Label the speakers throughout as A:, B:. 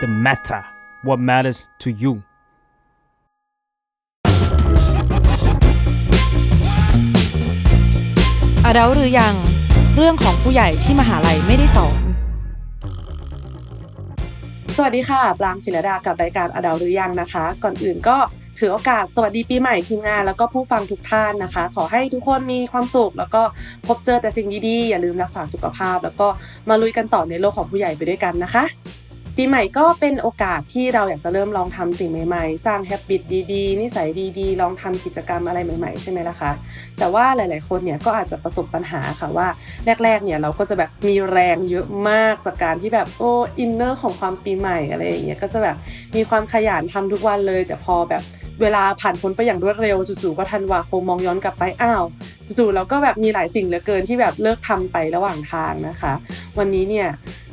A: The matter what matters to you
B: อดัลหรือยังเรื่องของผู้ใหญ่ที่มหาลัยไม่ได้สอน
C: สวัสดีค่ะปรางศิลดากับรายการอดัลหรือยังนะคะ ก่อนอื่นก็ถือโอกาสสวัสดีปีใหม่ทีมงานแล้วก็ผู้ฟังทุกท่านนะคะ ขอให้ทุกคนมีความสุข แล้วก็พบเจอแต่สิ่งดีๆ อย่าลืมรักษาสุขภาพ แล้วก็มาลุยกันต่อในโลกของผู้ใหญ่ไปด้วยกันนะคะ ปีใหม่ก็เป็นโอกาสที่เราอยากจะเริ่มลองทำสิ่งใหม่ๆ สร้างแฮปปี้ดีๆ นิสัยดีๆ ลองทำกิจกรรมอะไรใหม่ๆ ใช่ไหมล่ะคะ แต่ว่าหลายๆคนเนี่ยก็อาจจะประสบปัญหาค่ะว่าแรกๆเนี่ยเราก็จะแบบมีแรงเยอะมากจากการที่แบบโอ้อินเนอร์ของความปีใหม่อะไรอย่างเงี้ยก็จะแบบมีความขยันทำทุกวันเลย แต่พอแบบเวลาผ่านพ้นไปอย่างรวดเร็วจู่ๆก็ทันวาคมมองย้อนกลับไปอ้าวจู่ๆเราก็แบบมีหลายสิ่งเหลือเกินที่แบบเลิกทำไประหว่างทางนะคะ วันนี้เนี่ย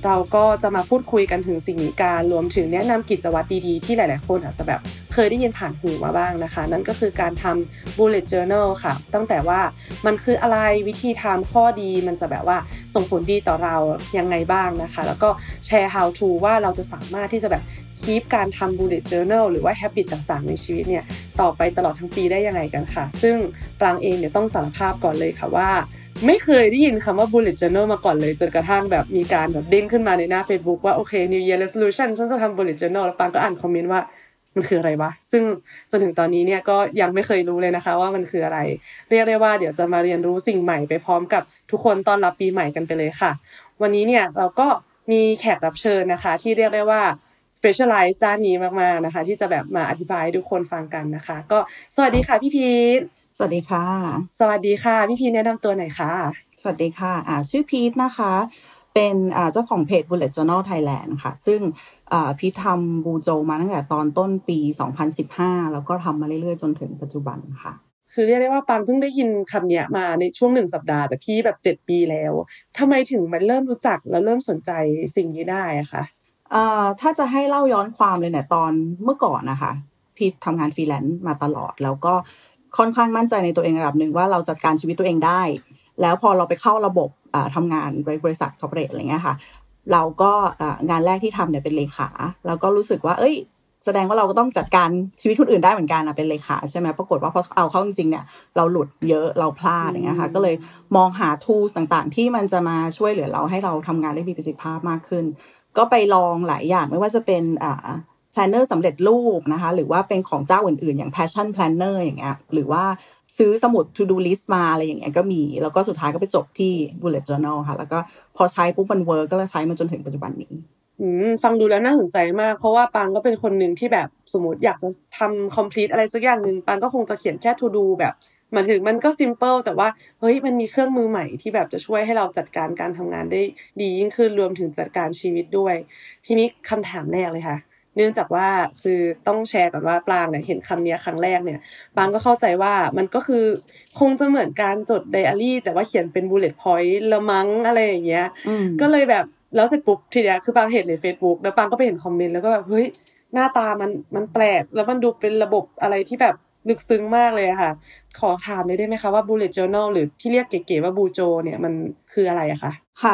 C: เราก็จะมาพูดคุยกันถึงสิ่งนี้การรวมถึงแนะนำกิจวัตรดีๆ ที่หลายๆ คนอาจจะแบบเคยได้ยินผ่านหูมาบ้างนะคะ นั่นก็คือการทำ bullet journal ค่ะ ตั้งแต่ว่ามันคืออะไรวิธีทำข้อดีมันจะแบบว่าส่งผลดีต่อเรายังไงบ้างนะคะ แล้วก็แชร์ how to ว่าเราจะสามารถที่จะแบบคีปการทำ bullet journal หรือว่า habit ต่างๆ ในชีวิตเนี่ย ต่อไปตลอดทั้งปีได้ยังไงกันค่ะ ซึ่งปรางเองเนี่ยวต้องสารภาพก่อนเลยค่ะว่า ไม่เคยได้ยินคำว่า bullet journal มาก่อนเลย จนกระทั่งแบบมีการแบบเด้งขึ้นมาในหน้า Facebook ว่าโอเค New Year Resolution ฉันจะทำ bullet journal แล้วปางก็อ่านคอมเมนต์ว่ามันคืออะไรวะ ซึ่งจนถึงตอนนี้เนี่ยก็ยังไม่เคยรู้เลยนะคะ ว่ามันคืออะไร เรียกได้ว่าเดี๋ยวจะมาเรียนรู้สิ่งใหม่ไปพร้อมกับทุกคนตอนรับปีใหม่กันไปเลยค่ะ วันนี้เนี่ยเราก็มีแขกรับเชิญนะคะ ที่เรียกได้ว่า specialize ด้านนี้มากๆนะคะ ที่จะแบบมาอธิบายให้ทุกคนฟังกันนะคะ ก็สวัสดีค่ะพี่พีท
D: สวัสดีค่ะ
C: สวัสดีค่ะ พี่พีทแนะนำตัวหน่อยค่ะ
D: สวัสดีค่ะอ่าชื่อพีทนะคะ เป็นอ่าเจ้าของเพจ Bullet Journal Thailand ค่ะ ซึ่งอ่าพีททำบูโจมาตั้งแต่ตอนต้นปี 2015 แล้วก็ทำมาเรื่อยๆ จนถึงปัจจุบันค่ะ
C: คือเรียกได้ว่าปังเพิ่งได้ยินคำเนี้ยมาในช่วงหนึ่งสัปดาห์แต่พี่แบบเจ็ดปีแล้วทำไมถึงมันเริ่มรู้จักแล้วเริ่มสนใจสิ่งนี้ได้อะคะ
D: อ่าถ้าจะให้เล่าย้อนความเลยเนี่ยตอนเมื่อก่อนนะคะ พีททำงานฟรีแลนซ์มาตลอด แล้วก็ ค่อนข้างมั่นใจในตัวเองระดับหนึ่งว่าเราจัดการชีวิตตัวเองได้ แล้วพอเราไปเข้าระบบอ่าทำงานบริษัทคอร์เปอเรทอะไรเงี้ยค่ะ เราก็อ่างานแรกที่ทำเนี่ยเป็นเลขา แล้วก็รู้สึกว่า เอ้ย แสดงว่าเราก็ต้องจัดการชีวิตคนอื่นได้เหมือนกันนะเป็นเลขาใช่ไหมปรากฏว่าพอเอาเข้าจริงๆเนี่ย เราหลุดเยอะเราพลาดอย่างเงี้ยค่ะก็เลยมองหาทูสต่างๆ ที่มันจะมาช่วยเหลือเราให้เราทำงานได้มีประสิทธิภาพมากขึ้น ก็ไปลองหลายอย่างไม่ว่าจะเป็นอ่า planner สำเร็จรูปนะคะ หรือว่าเป็นของเจ้าอื่นๆ อย่าง passion planner อย่างเงี้ยหรือว่าซื้อสมุด to do list มาอะไรอย่างเงี้ยก็มี แล้วก็สุดท้ายก็ไปจบที่ bullet journal ค่ะ แล้วก็พอใช้ปุ๊บมันเวิร์กก็เลยใช้มาจนถึงปัจจุบันนี้
C: อืมฟังดูแล้วน่าสนใจมาก เพราะว่าปังก็เป็นคนหนึ่งที่แบบสมมติอยากจะทำ complete อะไรสักอย่างหนึ่งปังก็คงจะเขียนแค่ to do แบบหมายถึงมันก็ simple แต่ว่าเฮ้ยมันมีเครื่องมือใหม่ที่แบบจะช่วยให้เราจัดการการทำงานได้ดียิ่งขึ้นรวมถึงจัดการชีวิตด้วย ทีนี้คำถามแรกเลยค่ะ เนื่องจากว่าคือต้องแชร์ก่อนว่าปรางเนี่ยเห็นคำนี้ครั้งแรกเนี่ยปางก็เข้าใจว่ามันก็คือคงจะเหมือนการจดไดอารี่ แต่ว่าเขียนเป็น bullet point ละมั้งอะไรอย่างเงี้ย
D: อืม
C: ก็เลยแบบแล้วเสร็จปุ๊บทีเนี้ยคือปางเห็นใน Facebook แล้วปางก็ไปเห็น comment แล้วก็แบบเฮ้ยหน้าตามันมันแปลกแล้วมันดูเป็นระบบอะไรที่แบบ ลึกซึ้งมากเลยค่ะ ขอถามเลยได้ไหมคะว่า bullet journal หรือที่เรียกเก๋ๆว่า BuJo เนี่ยมันคืออะไรอะคะ
D: ค่ะ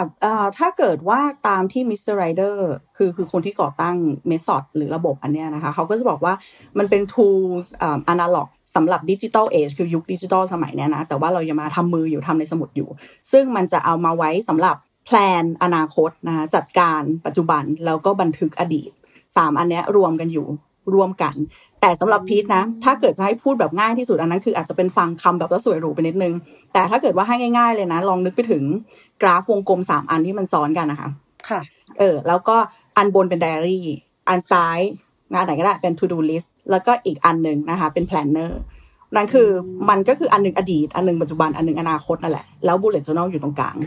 D: ถ้าเกิดว่าตามที่ mister Ryder คือคือคนที่ก่อตั้ง method หรือระบบอันเนี้ยนะคะ เขาก็จะบอกว่ามันเป็น tools อ่า analog สำหรับดิจิ t a ลเอจคือยุคดิจิ t a ลสมัยเนี้ยนะ แต่ว่าเรายังมาทำมืออยู่ทำในสมุดอยู่ ซึ่งมันจะเอามาไว้สำหรับแพลนอนาคตนะคะจัดการปัจจุบันแล้วก็บันทึกอดีตสามอันเนี้ยรวมกันอยู่รวมกัน แต่สำหรับพีทนะ ถ้าเกิดจะให้พูดแบบง่ายที่สุดอันนั้นคืออาจจะเป็นฟังคำแบบว่าสวยหรูไปนิดนึง แต่ถ้าเกิดว่าให้ง่าย ๆ เลยนะ ลองนึกไปถึงกราฟวงกลมสามอันที่มันซ้อนกันนะคะ
C: ค่ะ
D: เออ แล้วก็อันบนเป็นไดอารี่ อันซ้ายนะไหนก็ได้เป็น to do list แล้วก็อีกอันหนึ่งนะคะเป็น planner นั่นคือมันก็คืออันหนึ่งอดีต อันหนึ่งปัจจุบันอันหนึ่งอนาคตนั่นแหละแล้ว bullet journal อยู่ตรงกลาง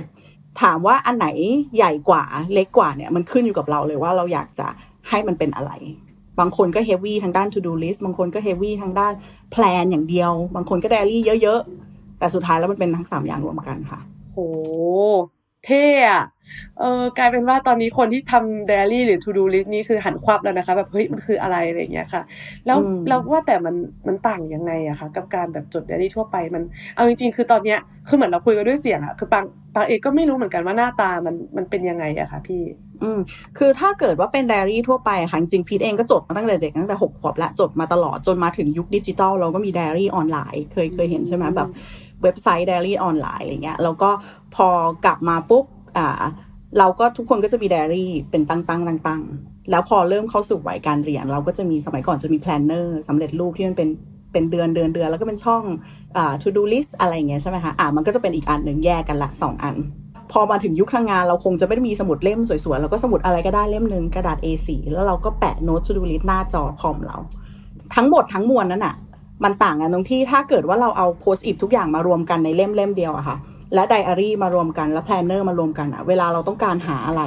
D: ถามว่าอันไหนใหญ่กว่าเล็กกว่าเนี่ยมันขึ้นอยู่กับเราเลยว่าเราอยากจะให้มันเป็นอะไร บางคนก็เฮฟวี่ทางด้าน to do list บางคนก็เฮฟวี่ทางด้านแพลนอย่างเดียว บางคนก็แดรี่เยอะๆ แต่สุดท้ายแล้วมันเป็นทั้งสามอย่างรวมกันค่ะ
C: โห เท่อะ เออกลายเป็นว่าตอนนี้คนที่ทำ diary หรือ to do list นี่คือหันควับแล้วนะคะ แบบเฮ้ยมันคืออะไรอะไรอย่างเงี้ยค่ะ แล้ว
D: อืม
C: แล้วว่าแต่มันมันต่างยังไงอะคะกับการแบบจด diary ทั่วไปมันเอาจริงๆ คือตอนเนี้ยคือเหมือนเราคุยกันด้วยเสียงอะคือปังปังเองก็ไม่รู้เหมือนกันว่าหน้าตามันมันเป็นยังไงอะคะพี่
D: อืมคือถ้าเกิดว่าเป็นไดอารี่ทั่วไปอะค่ะจริงๆพีทเองก็จดมาตั้งแต่เด็กตั้งแต่หกขวบแล้วจดมาตลอดจนมาถึงยุคดิจิตอลเราก็มีไดอารี่ออนไลน์เคยเคยเห็นใช่ไหมแบบเว็บไซต์ไดอารี่ออนไลน์อะไรเงี้ยแล้วก็พอกลับมาปุ๊บ อ่าเราก็ทุกคนก็จะมีไดอารี่เป็นตั้งตั้งตั้งตั้งแล้วพอเริ่มเข้าสู่วัยการเรียน เราก็จะมีสมัยก่อนจะมี planner สำเร็จรูปที่มันเป็นเป็นเดือนเดือนเดือนแล้วก็เป็นช่องอ่า to do list อะไรอย่างเงี้ยใช่ไหมคะอ่ามันก็จะเป็นอีกอันหนึ่งแยกกันละสองอัน พอมาถึงยุคทางงานเราคงจะไม่ได้มีสมุดเล่มสวยๆ แล้วก็สมุดอะไรก็ได้เล่มหนึ่งกระดาษ A4 แล้วเราก็แปะโน้ต to do list หน้าจอคอมเรา ทั้งหมดทั้งมวลนั้นอะมันต่างกันตรงที่ถ้าเกิดว่าเราเอา Post-it ทุกอย่างมารวมกันในเล่มเล่มเดียวอะค่ะ และไดอารี่มารวมกันและ planner มารวมกันอะเวลาเราต้องการหาอะไร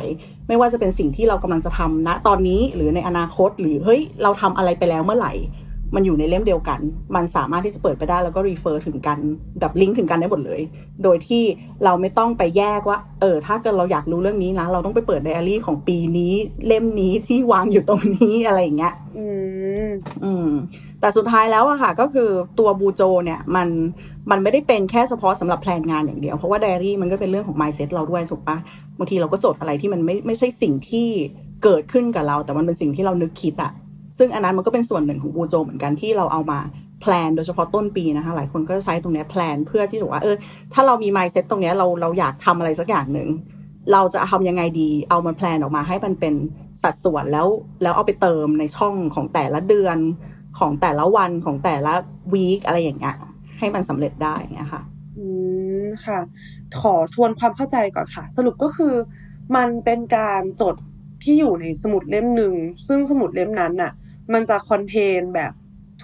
D: ไม่ว่าจะเป็นสิ่งที่เรากำลังจะทำณตอนนี้หรือในอนาคต หรือเฮ้ยเราทำอะไรไปแล้วเมื่อไหร่ มันอยู่ในเล่มเดียวกัน มันสามารถที่จะเปิดไปได้แล้วก็รีเฟอร์ถึงกันแบบลิงก์ถึงกันได้หมดเลย โดยที่เราไม่ต้องไปแยกว่า เออ ถ้าเกิดเราอยากรู้เรื่องนี้นะ เราต้องไปเปิดไดอารี่ของปีนี้ เล่มนี้ที่วางอยู่ตรงนี้อะไรอย่างเงี้ย
C: อืม
D: อืม แต่สุดท้ายแล้วอะค่ะ ก็คือตัวบูโจเนี่ยมันมันไม่ได้เป็นแค่เฉพาะสำหรับแพลนงานอย่างเดียว เพราะว่าไดอารี่มันก็เป็นเรื่องของ mindset เราด้วยถูกปะบางทีเราก็จดอะไรที่มันไม่ไม่ใช่สิ่งที่เกิดขึ้นกับเรา แต่มันเป็นสิ่งที่เรานึกคิดอะ ซึ่งอันนั้นมันก็เป็นส่วนหนึ่งของ BuJo เหมือนกันที่เราเอามา plan โดยเฉพาะต้นปีนะคะหลายคนก็จะใช้ตรงนี้ plan เพื่อที่จะว่าเออถ้าเรามี mindset ตรงนี้เราเราอยากทำอะไรสักอย่างหนึ่งเราจะทำยังไงดีเอามา plan ออกมาให้มันเป็นสัดส่วนแล้วแล้วเอาไปเติมในช่องของแต่ละเดือนของแต่ละวันของแต่ละ week อะไรอย่างเงี้ยให้มันสำเร็จได้อย่างเงี้ยค่ะ
C: อืมค่ะ ขอทวนความเข้าใจก่อนค่ะ สรุปก็คือมันเป็นการจดที่อยู่ในสมุดเล่มหนึ่งซึ่งสมุดเล่มนั้นน่ะ มันจะ containแบบ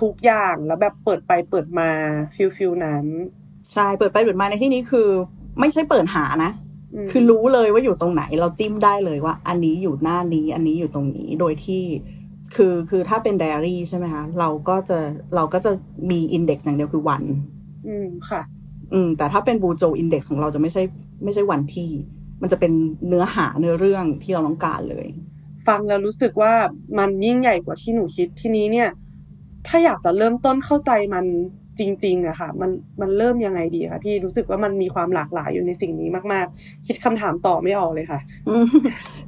C: ทุกอย่างแล้วแบบเปิดไปเปิดมา feel feel นั้น
D: ใช่เปิดไปเปิดมาในที่นี้คือ ไม่ใช่เปิดหานะ
C: ม
D: คือรู้เลยว่าอยู่ตรงไหน เราจิ้มได้เลยว่า อันนี้อยู่หน้านี้ อันนี้อยู่ตรงนี้โดยที่คือคือถ้าเป็นไดอารี่ใช่ไหมคะเราก็จะเราก็จะมีอินเด็กซ์อย่างเดียวคือวัน
C: อืมค่ะ
D: อืม แต่ถ้าเป็นบูโจอินเด็กซ์ของเราจะไม่ใช่ ไม่ใช่วันที่ มันจะเป็นเนื้อหาเนื้อเรื่องที่เราต้องการเลย
C: ฟังแล้วรู้สึกว่ามันยิ่งใหญ่กว่าที่หนูคิดทีนี้เนี่ย ถ้าอยากจะเริ่มต้นเข้าใจมันจริงๆอะค่ะ มันมันเริ่มยังไงดีคะพี่รู้สึกว่ามันมีความหลากหลายอยู่ในสิ่งนี้มาก ๆ คิดคำถามต่อไม่ออกเลยค่ะ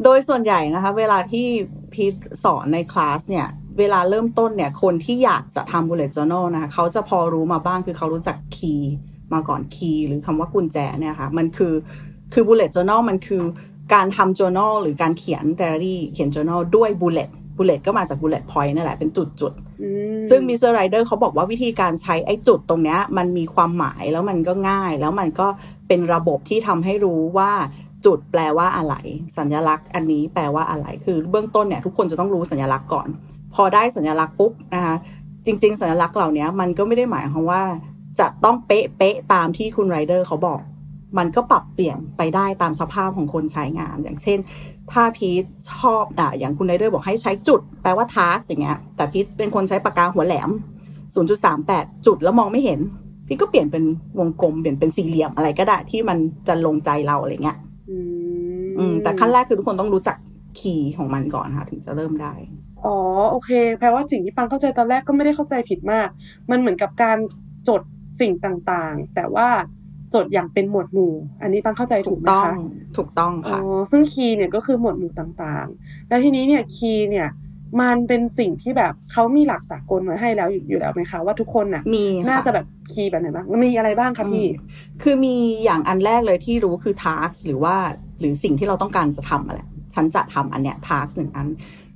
D: โดยส่วนใหญ่นะคะ เวลาที่พีทสอนในคลาสเนี่ยเวลาเริ่มต้นเนี่ย คนที่อยากจะทำ bullet journal นะคะเขาจะพอรู้มาบ้างคือเขารู้จัก key มาก่อน key หรือคำว่ากุญแจเนี่ยค่ะ มันคือคือ bullet journal มันคือ การทำ journal หรือการเขียน diary เขียน journal ด้วย bullet bullet ก็มาจาก bullet point นั่นแหละเป็นจุดจุดๆ
C: อืม
D: ซึ่ง Mister Ryder เขาบอกว่าวิธีการใช้ไอ้จุดตรงเนี้ยมันมีความหมายแล้วมันก็ง่าย แล้วมันก็เป็นระบบที่ทำให้รู้ว่าจุดแปลว่าอะไร สัญลักษณ์อันนี้แปลว่าอะไรคือเบื้องต้นเนี่ยทุกคนจะต้องรู้สัญลักษณ์ก่อน พอได้สัญลักษณ์ปุ๊บนะคะจริง ๆ สัญลักษณ์เหล่านี้มันก็ไม่ได้หมายความว่าจะต้องเป๊ะเป๊ะๆตามที่คุณ Ryder เขาบอก มันก็ปรับเปลี่ยนไปได้ตามสภาพของคนใช้งาน อย่างเช่น ถ้าพีทชอบอะอย่างคุณ Ryder บอกให้ใช้จุด แปลว่า task อย่างเงี้ย แต่พีทเป็นคนใช้ปากกาหัวแหลม 0.38 จุดแล้วมองไม่เห็น พี่ก็เปลี่ยนเป็นวงกลมเปลี่ยนเป็นสี่เหลี่ยมอะไรก็ได้ที่มันจะลงใจเราอะไรเงี้ย
C: อืม
D: อืมแต่ขั้นแรกคือทุกคนต้องรู้จักคีย์ของมันก่อนค่ะ ถึงจะเริ่มได้
C: อ๋อโอเค แปลว่าสิ่งที่ปังเข้าใจตอนแรกก็ไม่ได้เข้าใจผิดมาก มันเหมือนกับการจดสิ่งต่างๆ แต่ว่า จดอย่างเป็นหมวดหมู่ อันนี้ปังเข้าใจ
D: ถู
C: ถู
D: ก
C: กไหม
D: ต้อง
C: คะ
D: ถูกต้อง
C: อ๋อ
D: ค่ะ
C: ซึ่งคีย์เนี่ยก็คือหมวดหมู่ต่างๆ แล้วทีนี้เนี่ยคีย์เนี่ยมันเป็นสิ่งที่แบบเขามีหลักสากลไว้ให้แล้วอยู่อยู่แล้วไหมคะว่าทุกคนน่ะ
D: มี
C: น่า
D: ค่
C: จะแบบคีย์แบบไหนบ้างมันมีอะไรบ้างคะพี่
D: คือมีอย่างอันแรกเลยที่รู้คือ task หรือว่าหรือสิ่งที่เราต้องการจะทำอะไรฉันจะทำอันเนี้ยทาสหนึ่งอัน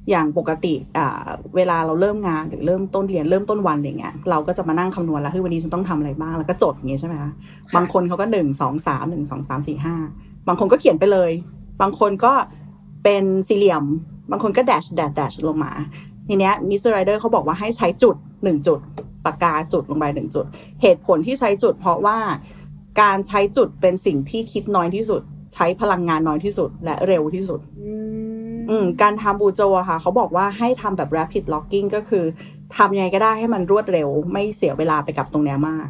D: อย่างปกติอ่าเวลาเราเริ่มงานหรือเริ่มต้นเรียนเริ่มต้นวันอะไรเงี้ยเราก็จะมานั่งคำนวณแล้วคือวันนี้ฉันต้องทำอะไรบ้างแล้วก็จดอย่างเงี้ยใช่ไหมคะบางคนเขาก็หนึ่งสองสามหนึ่งสองสามสี่ห้าบางคนก็เขียนไปเลย บางคนก็เป็นสี่เหลี่ยม บางคนก็ dash dash dash ลงมา ทีเนี้ย Mister Ryder เขาบอกว่าให้ใช้จุดหนึ่งจุดปากกาจุดลงไปหนึ่งจุด เหตุผลที่ใช้จุด เพราะว่าการใช้จุดเป็นสิ่งที่คิดน้อยที่สุด ใช้พลังงานน้อยที่สุดและเร็วที่สุด
C: อืม
D: อืม การทำ BuJo อะค่ะ เขาบอกว่าให้ทำแบบ rapid logging ก็คือทำยังไงก็ได้ให้มันรวดเร็ว ไม่เสียเวลาไปกับตรงเนี้ยมาก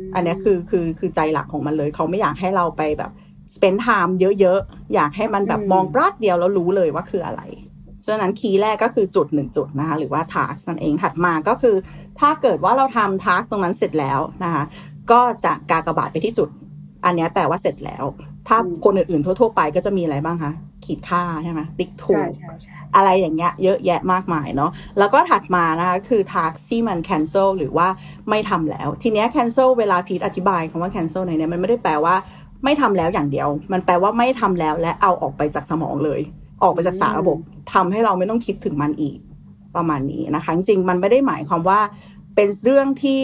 C: ม
D: อันเนี้ยคือคือคือใจหลักของมันเลย เขาไม่อยากให้เราไปแบบ spend time เยอะๆ อยากให้มันแบบมองปราดเดียวแล้วรู้เลยว่าคืออะไรฉะนั้นคีย์แรกก็คือจุดหนึ่งจุดนะคะ หรือว่า task นั่นเองถัดมาก็คือ ถ้าเกิดว่าเราทำ task ตรงนั้นเสร็จแล้วนะคะ ก็จะกากบาทไปที่จุด อันเนี้ยแปลว่าเสร็จแล้ว ถ้าคนอื่นๆทั่ว ๆ ไปก็จะมีอะไรบ้างคะ ขีดค่าใช่ไหมติ๊กถู
C: ใช่
D: ก
C: ใช่ใช่
D: อะไรอย่างเงี้ยเยอะแยะมากมายเนาะแล้วก็ถัดมานะคะคือ task ที่มัน cancel หรือว่าไม่ทำแล้ว ทีเนี้ย cancel เวลาพีทอธิบายคำว่า cancel ในเนี้ยมันไม่ได้แปลว่าไม่ทำแล้วอย่างเดียว มันแปลว่าไม่ทำแล้วและเอาออกไปจากสมองเลย ออกไปจากสารระบบทำให้เราไม่ต้องคิดถึงมันอีกประมาณนี้นะคะจริงๆมันไม่ได้หมายความว่าเป็นเรื่องที่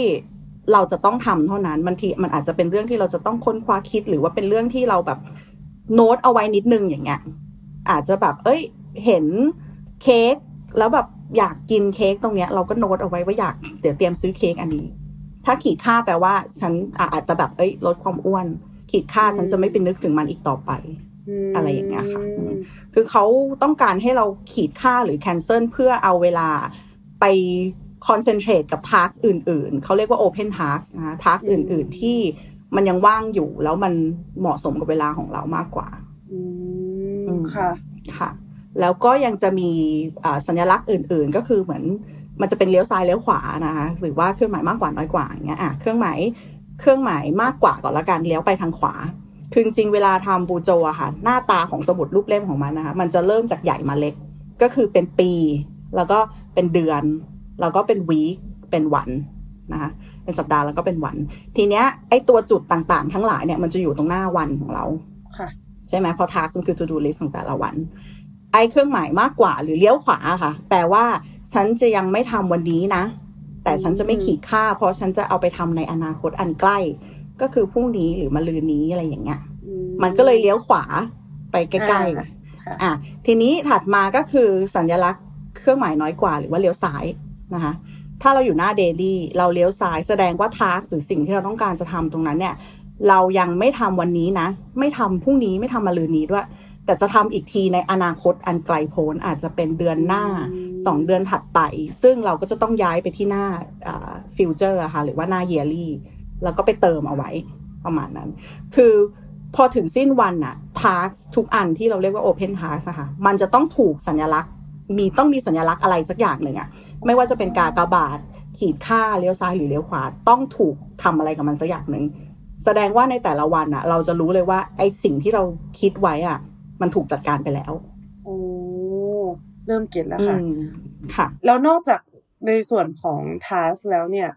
D: เราจะต้องทำเท่านั้นบางทีมันอาจจะเป็นเรื่องที่เราจะต้องค้นคว้าคิด หรือว่าเป็นเรื่องที่เราแบบโน้ตเอาไว้นิดนึงอย่างเงี้ย อาจจะแบบ เอ้ย เห็นเค้กแล้วแบบอยากกินเค้กตรงเนี้ย เราก็โน้ตเอาไว้ว่าอยากเดี๋ยวเตรียมซื้อเค้กอันนี้ ถ้าขีดค่าแปลว่า ฉันอะอาจจะแบบเอ้ย ลดความอ้วน ขีดค่าฉันจะไม่ไปนึกถึงมันอีกต่อไป
C: ม
D: อะไรอย่างเงี้ยค่ะอืมคือเขาต้องการให้เราขีดค่าหรือ cancel เพื่อเอาเวลาไป concentrate กับ task อื่น ๆ เขาเรียกว่า open task นะคะ task อื่น ๆ ที่มันยังว่างอยู่แล้วมันเหมาะสมกับเวลาของเรามากกว่า
C: อื
D: อื
C: ม
D: ม
C: ค่ะ
D: ค่ะ แล้วก็ยังจะมีสัญลักษณ์อื่น ๆ ก็คือเหมือนมันจะเป็นเลี้ยวซ้ายเลี้ยวขวานะคะหรือว่าเครื่องหมายมากกว่าน้อยกว่าอย่างเงี้ยอะเครื่องหมายเครื่องหมายมากกว่าก่อนละกันเลี้ยวไปทางขวาคือจริงเวลาทำบูโจอะค่ะ หน้าตาของสมุดรูปเล่มของมันนะคะ มันจะเริ่มจากใหญ่มาเล็ก ก็คือเป็นปี แล้วก็เป็นเดือน แล้วก็เป็นวีคเป็นวันนะคะเป็นสัปดาห์แล้วก็เป็นวัน ทีเนี้ยไอตัวจุดต่างๆ ทั้งหลายเนี่ยมันจะอยู่ตรงหน้าวันของเรา ใช่ไหมเพราะ task มันคือ to do list ของแต่ละวัน ไอเครื่องหมายมากกว่าหรือเลี้ยวขวาค่ะ แปลว่าฉันจะยังไม่ทำวันนี้นะ แต่ฉันจะไม่ขีดค่า เพราะฉันจะเอาไปทำในอนาคตอันใกล้ ก็คือพรุ่งนี้หรือมะรืนนี้อะไรอย่างเงี้ย
C: อื
D: มันก็เลยเลี้ยวขวาไปใกล้
C: อ่า
D: ๆ
C: ค่ะ
D: อะทีนี้ถัดมาก็คือสัญลักษณ์เครื่องหมายน้อยกว่าหรือว่าเลี้ยวซ้ายนะคะถ้าเราอยู่หน้าเดลี่เราเลี้ยวซ้ายแสดงว่าทาร์กหรือสิ่งที่เราต้องการจะทำตรงนั้นเนี่ย เรายังไม่ทำวันนี้นะ ไม่ทำพรุ่งนี้ไม่ทำมะรืนนี้ด้วย แต่จะทำอีกทีในอนาคตอันไกลโพ้นอาจจะเป็นเดือนหน้า
C: อืม
D: สองเดือนถัดไป ซึ่งเราก็จะต้องย้ายไปที่หน้า future ค่ะหรือว่าหน้า yearly แล้วก็ไปเติมเอาไว้ประมาณนั้น คือพอถึงสิ้นวันอะทาร์ทุกอันที่เราเรียกว่า Open Task อะค่ะมันจะต้องถูกสัญลักษณ์ มีต้องมีสัญลักษณ์อะไรสักอย่างหนึ่งอะไม่ว่าจะเป็นกากบาท ขีดค่าเลี้ยวซ้ายหรือเลี้ยวขวา ต้องถูกทำอะไรกับมันสักอย่างหนึ่ง แสดงว่าในแต่ละวันอะเราจะรู้เลยว่า ไอสิ่งที่เราคิดไว้อะมันถูกจัดการไปแล้ว
C: โอ้เริ่มเก็ตแล้ว
D: อื
C: ค่ะ
D: มค่ะ
C: แล้วนอกจากในส่วนของทัสแล้วเนี่ย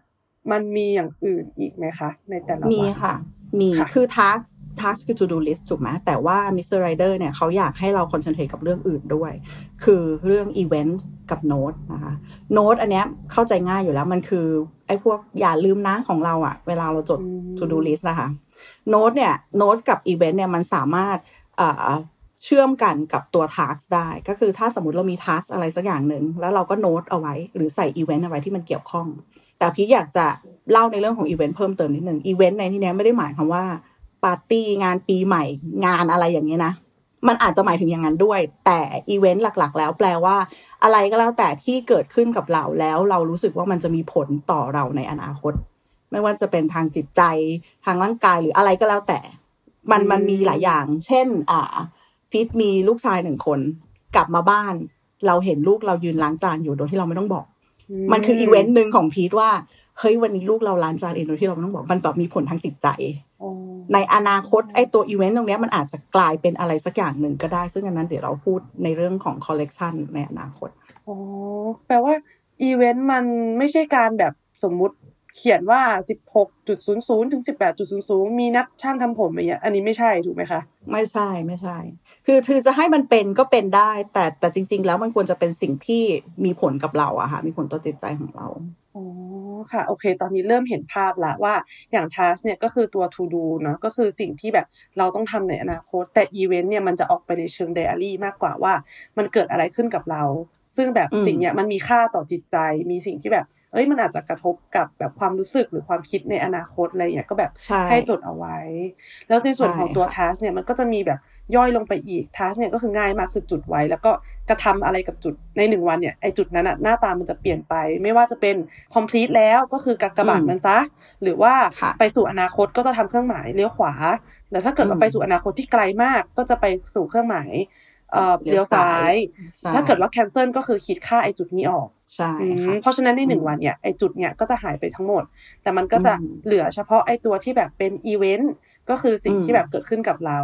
C: มันมีอย่างอื่นอีกไหมคะ ในแต่ละวัน
D: มีค่ะ มี
C: ค่ะ
D: คือ task task คือ to do list ถูกไหมแต่ว่า Mr. Rider เนี่ยเขาอยากให้เรา concentrate กับเรื่องอื่นด้วย คือเรื่อง event กับ note นะคะ note อันเนี้ยเข้าใจง่ายอยู่แล้วมันคือ ไอ้พวกอย่าลืมนะของเราอะเวลาเราจด
C: อืม
D: to do list นะคะ note เนี่ย note กับ event เนี่ยมันสามารถอ่าเชื่อมกันกับตัว task ได้ ก็คือถ้าสมมติเรามี task อะไรสักอย่างหนึ่งแล้วเราก็โน้ตเอาไว้ หรือใส่ event เอาไว้ที่มันเกี่ยวข้อง แต่พี่อยากจะเล่าในเรื่องของอีเวนต์เพิ่มเติมนิดหนึ่งอีเวนต์ในที่เนี้ยไม่ได้หมายความว่าปาร์ตี้งานปีใหม่งานอะไรอย่างเงี้ยนะมันอาจจะหมายถึงอย่างนั้นด้วย แต่อีเวนต์หลักๆ แล้วแปลว่า อะไรก็แล้วแต่ที่เกิดขึ้นกับเราแล้ว เรารู้สึกว่ามันจะมีผลต่อเราในอนาคต ไม่ว่าจะเป็นทางจิตใจทางร่างกายหรืออะไรก็แล้วแต่ มัน
C: อืม
D: มันมีหลายอย่าง เช่น อ่าพีทมีลูกชายหนึ่งคน กลับมาบ้าน เราเห็นลูกเรายืนล้างจานอยู่โดยที่เราไม่ต้องบอก มันคืออีเวนต์หนึ่งของพีทว่าเฮ้ยวันนี้ลูกเราล้างจานเองโดยที่เราไม่ต้องบอกมันแบบมีผลทางจิตใจ
C: อ๋อ
D: ในอนาคตไอ้ตัวอีเวนต์ตรงเนี้ยมันอาจจะกลายเป็นอะไรสักอย่างหนึ่งก็ได้ ซึ่งอันนั้นเดี๋ยวเราพูดในเรื่องของคอลเลกชันในอนาคต
C: อ๋อแปลว่าอีเวนต์มันไม่ใช่การแบบสมมุติ เขียนว่า 16.00 ถึง 18.00 มีนัดช่างทำผมอย่างเงี้ย อันนี้ไม่ใช่ถูกไหมคะ
D: ไม่ใช่ไม่ใช่ คือคือจะให้มันเป็นก็เป็นได้ แต่แต่จริง ๆ แล้วมันควรจะเป็นสิ่งที่มีผลกับเราอะค่ะมีผลต่อจิตใจของเรา
C: อ๋อค่ะ โอเค ตอนนี้เริ่มเห็นภาพละว่าอย่าง task เนี่ยก็คือตัว to do เนาะก็คือสิ่งที่แบบเราต้องทำในอนาคต แต่ event เนี่ยมันจะออกไปในเชิง diary มากกว่าว่า มันเกิดอะไรขึ้นกับเรา ซึ่งแบบ
D: อืม
C: สิ่งเนี้ยมันมีค่าต่อจิตใจ มีสิ่งที่แบบ เอ้ยมันอาจจะกระทบกับแบบความรู้สึกหรือความคิดในอนาคตอะไรเงี้ยก็แบบ
D: ใช่
C: ให้จดเอาไว้ แล้วในส่วนของตัว
D: ใช่ค่ะ
C: task เนี่ยมันก็จะมีแบบย่อยลงไปอีก task เนี่ยก็คือง่ายมากคือจุดไว้ แล้วก็กระทำอะไรกับจุดในหนึ่งวันเนี่ยไอจุดนั้นอะหน้าตามันจะเปลี่ยนไป ไม่ว่าจะเป็น complete แล้วก็คือกากบาท
D: อืม
C: มันซะ หรือว่า
D: ค่ะ
C: ไปสู่อนาคตก็จะทำเครื่องหมายเลี้ยวขวา แล้วถ้าเกิดว่า
D: อืม
C: ไปสู่อนาคตที่ไกลมากก็จะไปสู่เครื่องหมาย เอ่อ
D: เลี้
C: เลี้
D: ย
C: ยวว
D: ซ้า
C: ซ้ายย
D: ใช่
C: ถ้าเกิดว่า cancel ก็คือคิดค่าไอจุดนี้ออก
D: ใช่
C: อืม
D: ค่ะ
C: เพราะฉะนั้นในหนึ่ง
D: อืม
C: วันเนี่ยไอจุดเนี่ยก็จะหายไปทั้งหมด แต่มันก็จะ
D: อืม
C: เหลือเฉพาะไอตัวที่แบบเป็นอีเวนต์ก็คือสิ่ง
D: อืม
C: ที่แบบเกิดขึ้นกับเรา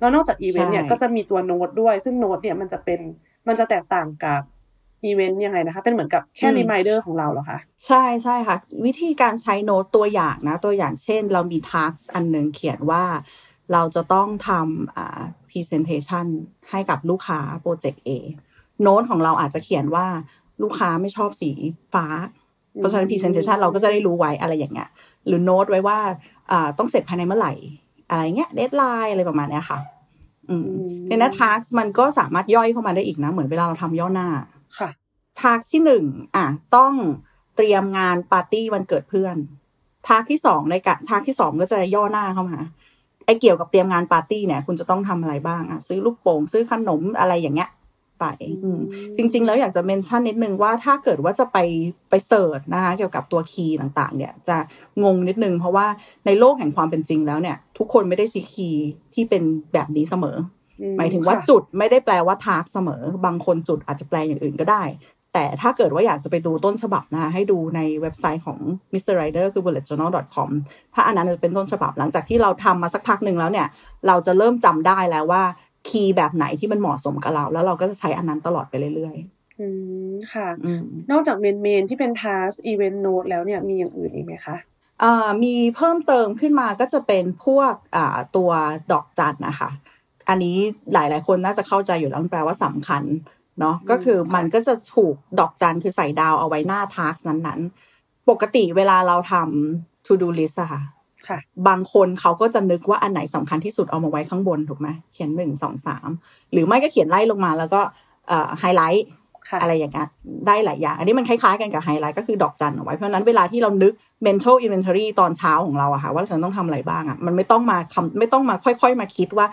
C: แล้วนอกจากอีเวนต์เนี่ย
D: ใช่
C: ก็จะมีตัวโน้ตด้วย ซึ่งโน้ตเนี่ยมันจะเป็นมันจะแตกต่างกับอีเวนต์ยังไงนะคะ เป็นเหมือนกับแค่
D: อืม
C: reminder ของเราเหรอคะ
D: ใช่ใช่ค่ะ วิธีการใช้โน้ตตัวอย่างนะ ตัวอย่างเช่น เรามี task อันหนึ่งเขียนว่า เราจะต้องทำอ่า presentation ให้กับลูกค้าโปรเจกต์ A โน้ตของเราอาจจะเขียนว่าลูกค้าไม่ชอบสีฟ้า เพราะฉะนั้น presentation เราก็จะได้รู้ไว้อะไรอย่างเงี้ย หรือโน้ตไว้ว่าอ่าต้องเสร็จภายในเมื่อไหร่ อะไรเงี้ย deadline อะไรประมาณเนี้ยค่ะอืม
C: อืม
D: ในนั้น task มันก็สามารถย่อยเข้ามาได้อีกนะ เหมือนเวลาเราทำย่อหน้า
C: ค่ะ
D: task ที่หนึ่งอะต้องเตรียมงานปาร์ตี้วันเกิดเพื่อน task ที่สองในกะ task ที่สองก็จะย่อหน้าเข้ามาไอเกี่ยวกับเตรียมงานปาร์ตี้เนี่ยคุณจะต้องทำอะไรบ้างอะซื้อลูกโป่งซื้อขนมอะไรอย่างเงี้ยไปจริง ๆ แล้วอยากจะ mention นิดนึงว่าถ้าเกิดว่าจะไปไป search นะคะเกี่ยวกับตัว key ต่างๆ เนี่ยจะงงนิดนึง เพราะว่าในโลกแห่งความเป็นจริงแล้วเนี่ย ทุกคนไม่ได้ใช้ key ที่เป็นแบบนี้เสมอ หมายถึงว่าจุดไม่ได้แปลว่า task เสมอ บางคนจุดอาจจะแปลอย่างอื่นก็ได้ แต่ถ้าเกิดว่าอยากจะไปดูต้นฉบับนะคะให้ดูในเว็บไซต์ของ Mr. Ryder คือ bulletjournal.com ถ้าอันนั้นจะเป็นต้นฉบับหลังจากที่เราทำมาสักพักหนึ่งแล้วเนี่ย เราจะเริ่มจำได้แล้วว่า key แบบไหนที่มันเหมาะสมกับเรา แล้วเราก็จะใช้อันนั้นตลอดไปเรื่อย
C: อืม ค่ะ
D: ๆอืม
C: นอกจากเมนเมนที่เป็น task event note แล้วเนี่ยมีอย่างอื่นอีกไหมคะ
D: อ่ามีเพิ่มเติมขึ้นมาก็จะเป็นพวกอ่าตัวดอกจันนะคะ อันนี้หลายๆ คนน่าจะเข้าใจอยู่แล้วมันแปลว่าสำคัญ เนาะ
C: อืม
D: ก็คือ
C: ค่ะ
D: มันก็จะถูกดอกจันคือใส่ดาวเอาไว้หน้าทาร์กนั้นๆ ปกติเวลาเราทำ to do list อะค่ะ
C: ค่ะ
D: บางคนเขาก็จะนึกว่าอันไหนสำคัญที่สุดเอามาไว้ข้างบนถูกไหมเขียนหนึ่งสองสามหรือไม่ก็เขียนไล่ลงมาแล้วก็เอ่อไฮไลท์
C: ค่ะ
D: อะไรอย่างเงี้ยได้หลายอย่าง อันนี้มันคล้ายๆกันกับไฮไลท์ก็คือดอกจันเอาไว้ เพราะฉะนั้นเวลาที่เรานึก mental inventory ตอนเช้าของเราอะค่ะว่าฉันต้องทำอะไรบ้างอะมันไม่ต้องมาคำไม่ต้องมาค่อย ๆ มาคิดว่า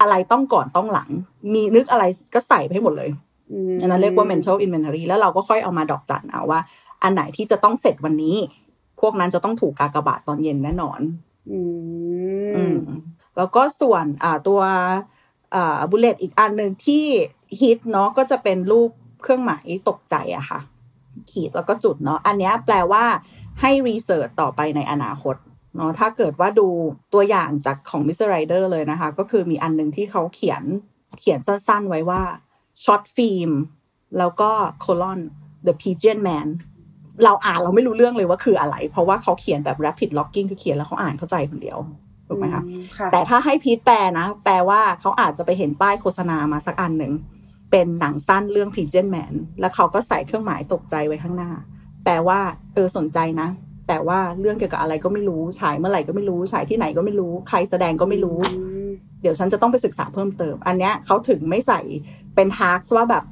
D: อะไรต้องก่อนต้องหลัง มีนึกอะไรก็ใส่ไปให้หมดเลย
C: ม
D: อันนั้นเรียกว่า mental inventory แล้วเราก็ค่อยเอามาดอกจันเอาว่า อันไหนที่จะต้องเสร็จวันนี้ พวกนั้นจะต้องถูกกากบาทตอนเย็นแน่นอน
C: อื
D: อื
C: ม
D: มแล้วก็ส่วนอ่าตัวอ่า bullet อีกอันหนึ่งที่ฮิตเนาะก็จะเป็นรูปเครื่องหมายตกใจอะค่ะ ขีดแล้วก็จุดเนาะอันเนี้ยแปลว่าให้ research ต่อไปในอนาคตเนาะถ้าเกิดว่าดูตัวอย่างจากของ Mr. Ryder เลยนะคะ ก็คือมีอันหนึ่งที่เขาเขียนเขียนสั้นๆไว้ว่า short film แล้วก็ colon the pigeon man เราอ่านเราไม่รู้เรื่องเลยว่าคืออะไร เพราะว่าเขาเขียนแบบ rapid logging คือเขียนแล้วเขาอ่านเข้าใจคนเดียวถูกไหมคะ
C: อืค่ะ
D: แต่ถ้าให้พีทแปลนะ แปลว่าเขาอาจจะไปเห็นป้ายโฆษณามาสักอันหนึ่ง เป็นหนังสั้นเรื่อง Pigeon Man แล้วเขาก็ใส่เครื่องหมายตกใจไว้ข้างหน้า แปลว่าเออสนใจนะแต่ว่าเรื่องเกี่ยวกับอะไรก็ไม่รู้ ฉายเมื่อไหร่ก็ไม่รู้ ฉายที่ไหนก็ไม่รู้ ใครแสดงก็ไม่รู้
C: อืม
D: เดี๋ยวฉันจะต้องไปศึกษาเพิ่มเติม อันเนี้ยเขาถึงไม่ใส่เป็นทาร์กว่าแบบ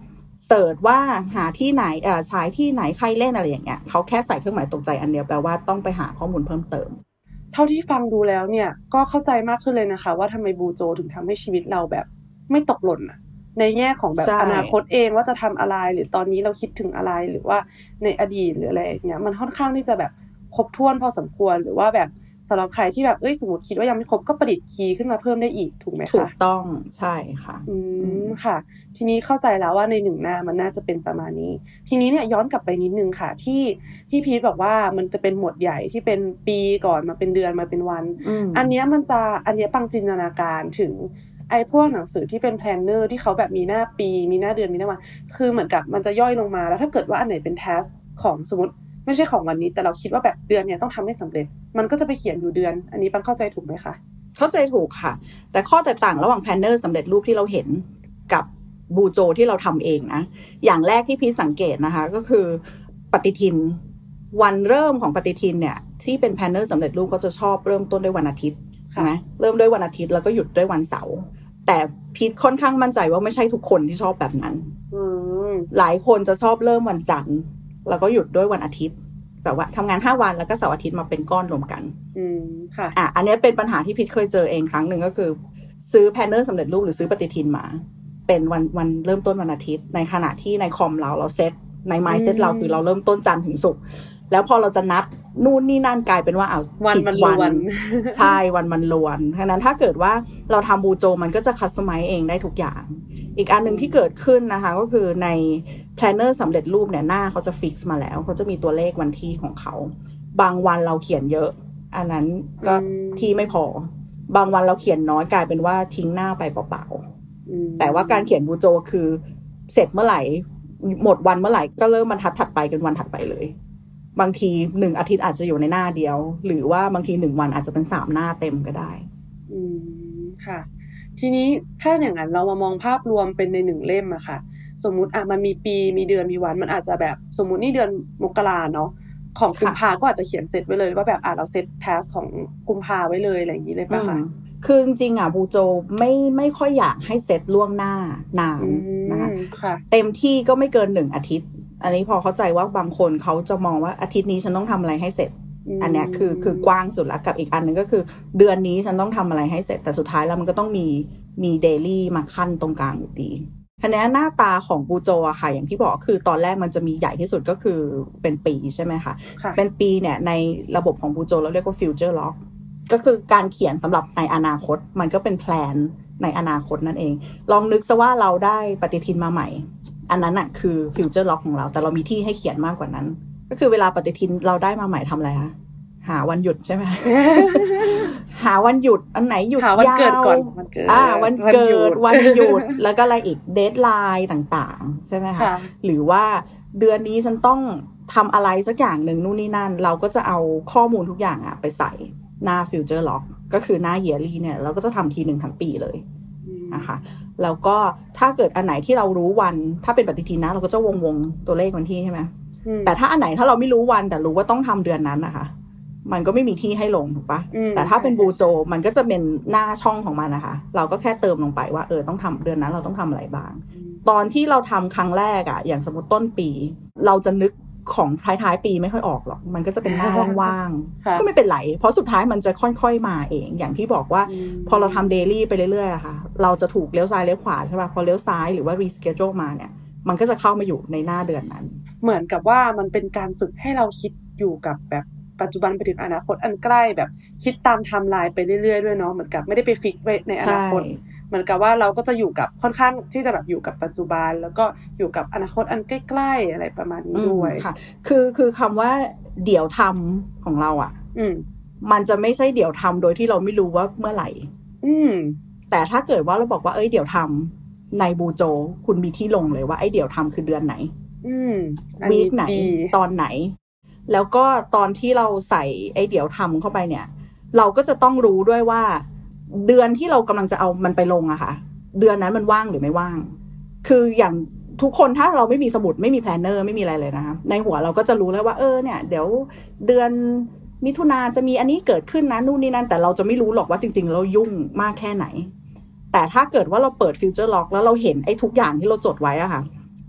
D: เสิร์ชว่าหาที่ไหนเอ่อฉายที่ไหนใครเล่นอะไรอย่างเงี้ยเขาแค่ใส่เครื่องหมายตกใจอันเดียวแปลว่าต้องไปหาข้อมูลเพิ่มเติม
C: เท่าที่ฟังดูแล้วเนี่ยก็เข้าใจมากขึ้นเลยนะคะ ว่าทำไมบูโจถึงทำให้ชีวิตเราแบบไม่ตกหล่นอะในแง่ของแบบ
D: ใช่
C: อนาคตเองว่าจะทำอะไรหรือตอนนี้เราคิดถึงอะไรหรือว่าในอดีตหรืออะไรอย่างเงี้ยมันค่อนข้างที่จะแบบครบถ้วนพอสมควรหรือว่าแบบ สำหรับใครที่แบบเอ้ยสมมติคิดว่ายังไม่ครบก็ประดิษฐ์คีย์ขึ้นมาเพิ่มได้อีกถูกไหม
D: ถู
C: คะ
D: กต้องใช่ค่ะ
C: อืมค่ะ ทีนี้เข้าใจแล้วว่าในหนึ่งหน้ามันน่าจะเป็นประมาณนี้ ทีนี้เนี่ยย้อนกลับไปนิดนึงค่ะ ที่พี่พีทบอกว่ามันจะเป็นหมวดใหญ่ที่เป็นปีก่อนมาเป็นเดือนมาเป็นวัน
D: อืม
C: อันเนี้ยมันจะอันเนี้ยปังจินตนาการถึงไอ้พวกหนังสือที่เป็น planner ที่เขาแบบมีหน้าปี มีหน้าเดือนมีหน้าวัน คือเหมือนกับมันจะย่อยลงมาแล้วถ้าเกิดว่าอันไหนเป็น task ของสมมติ ไม่ใช่ของวันนี้แต่เราคิดว่าแบบเดือนเนี่ยต้องทำให้สำเร็จ มันก็จะไปเขียนอยู่เดือน อันนี้ปังเข้าใจถูกไหมคะ
D: เข้าใจถูกค่ะ แต่ข้อแตกต่างระหว่าง planner สำเร็จรูปที่เราเห็นกับ BuJo ที่เราทำเองนะ อย่างแรกที่พีทสังเกตนะคะก็คือปฏิทินวันเริ่มของปฏิทินเนี่ย ที่เป็น planner สำเร็จรูปก็จะชอบเริ่มต้นด้วยวันอาทิตย์ใช่ไหมเริ่มด้วยวันอาทิตย์แล้วก็หยุดด้วยวันเสาร์แต่พีทค่อนข้างมั่นใจว่าไม่ใช่ทุกคนที่ชอบแบบนั้น
C: อืม
D: หลายคนจะชอบเริ่มวันจันทร์ แล้วก็หยุดด้วยวันอาทิตย์ แบบว่าทำงานห้าวันแล้วก็เสาร์อาทิตย์มาเป็นก้อนรวมกัน
C: อืมค่ะ
D: อะอันนี้เป็นปัญหาที่พีทเคยเจอเองครั้งหนึ่งก็คือ ซื้อ planner สำเร็จรูปหรือซื้อปฏิทินมา เป็นวันวันเริ่มต้นวันอาทิตย์ ในขณะที่ในคอมเราเราเซตใน mindset
C: อืม
D: เราคือเราเริ่มต้นจันทร์ถึงศุกร์แล้วพอเราจะนัดนู่นนี่นั่นกลายเป็นว่าเอาวั
C: น
D: ผิด
C: มันรวน
D: ใช่วันมันรวนดังนั้นถ้าเกิดว่าเราทำ BuJo มันก็จะ customize เองได้ทุกอย่าง อีกอันหนึ่งที่เกิดขึ้นนะคะ ก็คือใน planner สำเร็จรูปเนี่ยหน้าเขาจะ fix มาแล้ว เขาจะมีตัวเลขวันที่ของเขา บางวันเราเขียนเยอะ อันนั้นก็
C: อืม
D: ที่ไม่พอ บางวันเราเขียนน้อยกลายเป็นว่าทิ้งหน้าไปเปล่า
C: อืม
D: ๆแต่ว่าการเขียนบูโจคือเสร็จเมื่อไหร่หมดวันเมื่อไหร่ก็เริ่มบรรทัดถัดไปกันวันถัดไปเลย บางทีหนึ่งอาทิตย์อาจจะอยู่ในหน้าเดียว หรือว่าบางทีหนึ่งวันอาจจะเป็นสามหน้าเต็มก็ได้
C: อืมค่ะ ทีนี้ถ้าอย่างนั้นเรามามองภาพรวมเป็นในหนึ่งเล่มอะค่ะ สมมุติอะมันมีปีมีเดือนมีวันมันอาจจะแบบสมมุตินี่เดือนมกราเนาะของกุมภาก็อาจจะเขียนเสร็จไว้เลยว่าแบบอะเราเซตแทสของกุมภาไว้เลยอะไรอย่างนี้เลยปะคะ
D: อืมคือจริงๆอะบูโจไม่ไม่ค่อยอยากให้เซตล่วงหน้านาน
C: อื
D: นะคะ
C: มค่ะ
D: เต็มที่ก็ไม่เกินหนึ่งอาทิตย์ อันนี้พอเข้าใจว่าบางคนเขาจะมองว่าอาทิตย์นี้ฉันต้องทำอะไรให้เสร็จ อันเนี้ยคือคือกว้างสุดแล้วกับอีกอันหนึ่งก็คือ เดือนนี้ฉันต้องทำอะไรให้เสร็จแต่สุดท้ายแล้วมันก็ต้องมีมีเดลี่มาขั้นตรงกลางอยู่ดี ทีนี้หน้าตาของ BuJo อะค่ะ อย่างที่บอกคือตอนแรกมันจะมีใหญ่ที่สุดก็คือเป็นปีใช่ไหมคะ
C: ค่ะ
D: เป็นปีเนี่ยในระบบของ BuJo เราเรียกว่า future log ก็คือการเขียนสำหรับในอนาคต มันก็เป็น plan ในอนาคตนั่นเอง ลองนึกซะว่าเราได้ปฏิทินมาใหม่ อันนั้นอะคือ future log ของเรา แต่เรามีที่ให้เขียนมากกว่านั้น ก็คือเวลาปฏิทินเราได้มาใหม่ทำอะไรคะ หาวันหยุดใช่ไหมหาวันหยุดอันไหนหยุด
C: หาวัน
D: ยาว
C: เกิดก่อนวันเกิด
D: อ่าวันเกิด
C: วันหยุ
D: ดวันหยุดแล้วก็อะไรอีก deadlineน์ต่างๆ ใช่ไหมคะ
C: ค่ะ
D: หรือว่าเดือนนี้ฉันต้องทำอะไรสักอย่างหนึ่งนู่นนี่นั่น เราก็จะเอาข้อมูลทุกอย่างอะไปใส่หน้า future log ก็คือหน้า yearly เนี่ย เราก็จะทำทีหนึ่งทั้งปีเลย
C: อืม
D: นะคะแล้วก็ถ้าเกิดอันไหนที่เรารู้วัน ถ้าเป็นปฏิทินนะ เราก็จะวงวงๆตัวเลขวันที่ใช่ไหม
C: อืม
D: แต่ถ้าอันไหนถ้าเราไม่รู้วันแต่รู้ว่าต้องทำเดือนนั้นนะคะ มันก็ไม่มีที่ให้ลงถูกปะ
C: อืม
D: แต่ถ้าเป็น
C: ใช่
D: BuJo มันก็จะเป็นหน้าช่องของมันนะคะ เราก็แค่เติมลงไปว่าเออต้องทำเดือนนั้นเราต้องทำอะไรบ้าง
C: อืม
D: ตอนที่เราทำครั้งแรกอะอย่างสมมติต้นปี เราจะนึกของท้ายๆปีไม่ค่อยออกหรอก มันก็จะเป็นหน้าว่าง
C: ค่ะ
D: ๆก็ไม่เป็นไร เพราะสุดท้ายมันจะค่อยๆมาเอง อย่างที่บอกว่า
C: อืม
D: พอเราทำเดลี่ไปเรื่อยๆอะค่ะ เราจะถูกเลี้ยวซ้ายเลี้ยวขวาใช่ป่ะ พอเลี้ยวซ้ายหรือว่ารีสเกจมาเนี่ย มันก็จะเข้ามาอยู่ในหน้าเดือนนั้น
C: เหมือนกับว่ามันเป็นการฝึกให้เราคิดอยู่กับแบบ ปัจจุบันไปถึงอนาคตอันใกล้แบบคิดตามไทม์ไลน์ไปเรื่อยๆด้วยเนาะเหมือนกับไม่ได้ไป fix ไว้ในอนาคต
D: ใช่
C: เหมือนกับว่าเราก็จะอยู่กับค่อนข้างที่จะแบบอยู่กับปัจจุบัน แล้วก็อยู่กับอนาคตอันใกล้ๆอะไรประมาณนี้
D: อืม
C: ด้วย
D: ค่ะ คือคือคำว่าเดี๋ยวทำของเราอะ
C: อืม
D: มันจะไม่ใช่เดี๋ยวทำโดยที่เราไม่รู้ว่าเมื่อไหร่
C: อืม
D: แต่ถ้าเกิดว่าเราบอกว่าเอ้ยเดี๋ยวทำใน BuJo คุณมีที่ลงเลยว่าไอ้เดี๋ยวทำคือเดือนไหน
C: อืมอะ
D: week ไหน
C: ดี
D: ตอนไหน แล้วก็ตอนที่เราใส่ไอ้เดี๋ยวทำเข้าไปเนี่ย เราก็จะต้องรู้ด้วยว่า เดือนที่เรากำลังจะเอามันไปลงอะค่ะ เดือนนั้นมันว่างหรือไม่ว่าง คืออย่างทุกคนถ้าเราไม่มีสมุดไม่มี planner ไม่มีอะไรเลยนะคะในหัวเราก็จะรู้แล้วว่าเออเนี่ย เดี๋ยวเดือนมิถุนาจะมีอันนี้เกิดขึ้นนะนู่นนี่นั่นแต่เราจะไม่รู้หรอกว่าจริง ๆ เรายุ่งมากแค่ไหน แต่ถ้าเกิดว่าเราเปิด future log แล้วเราเห็นไอ้ทุกอย่างที่เราจดไว้อะค่ะ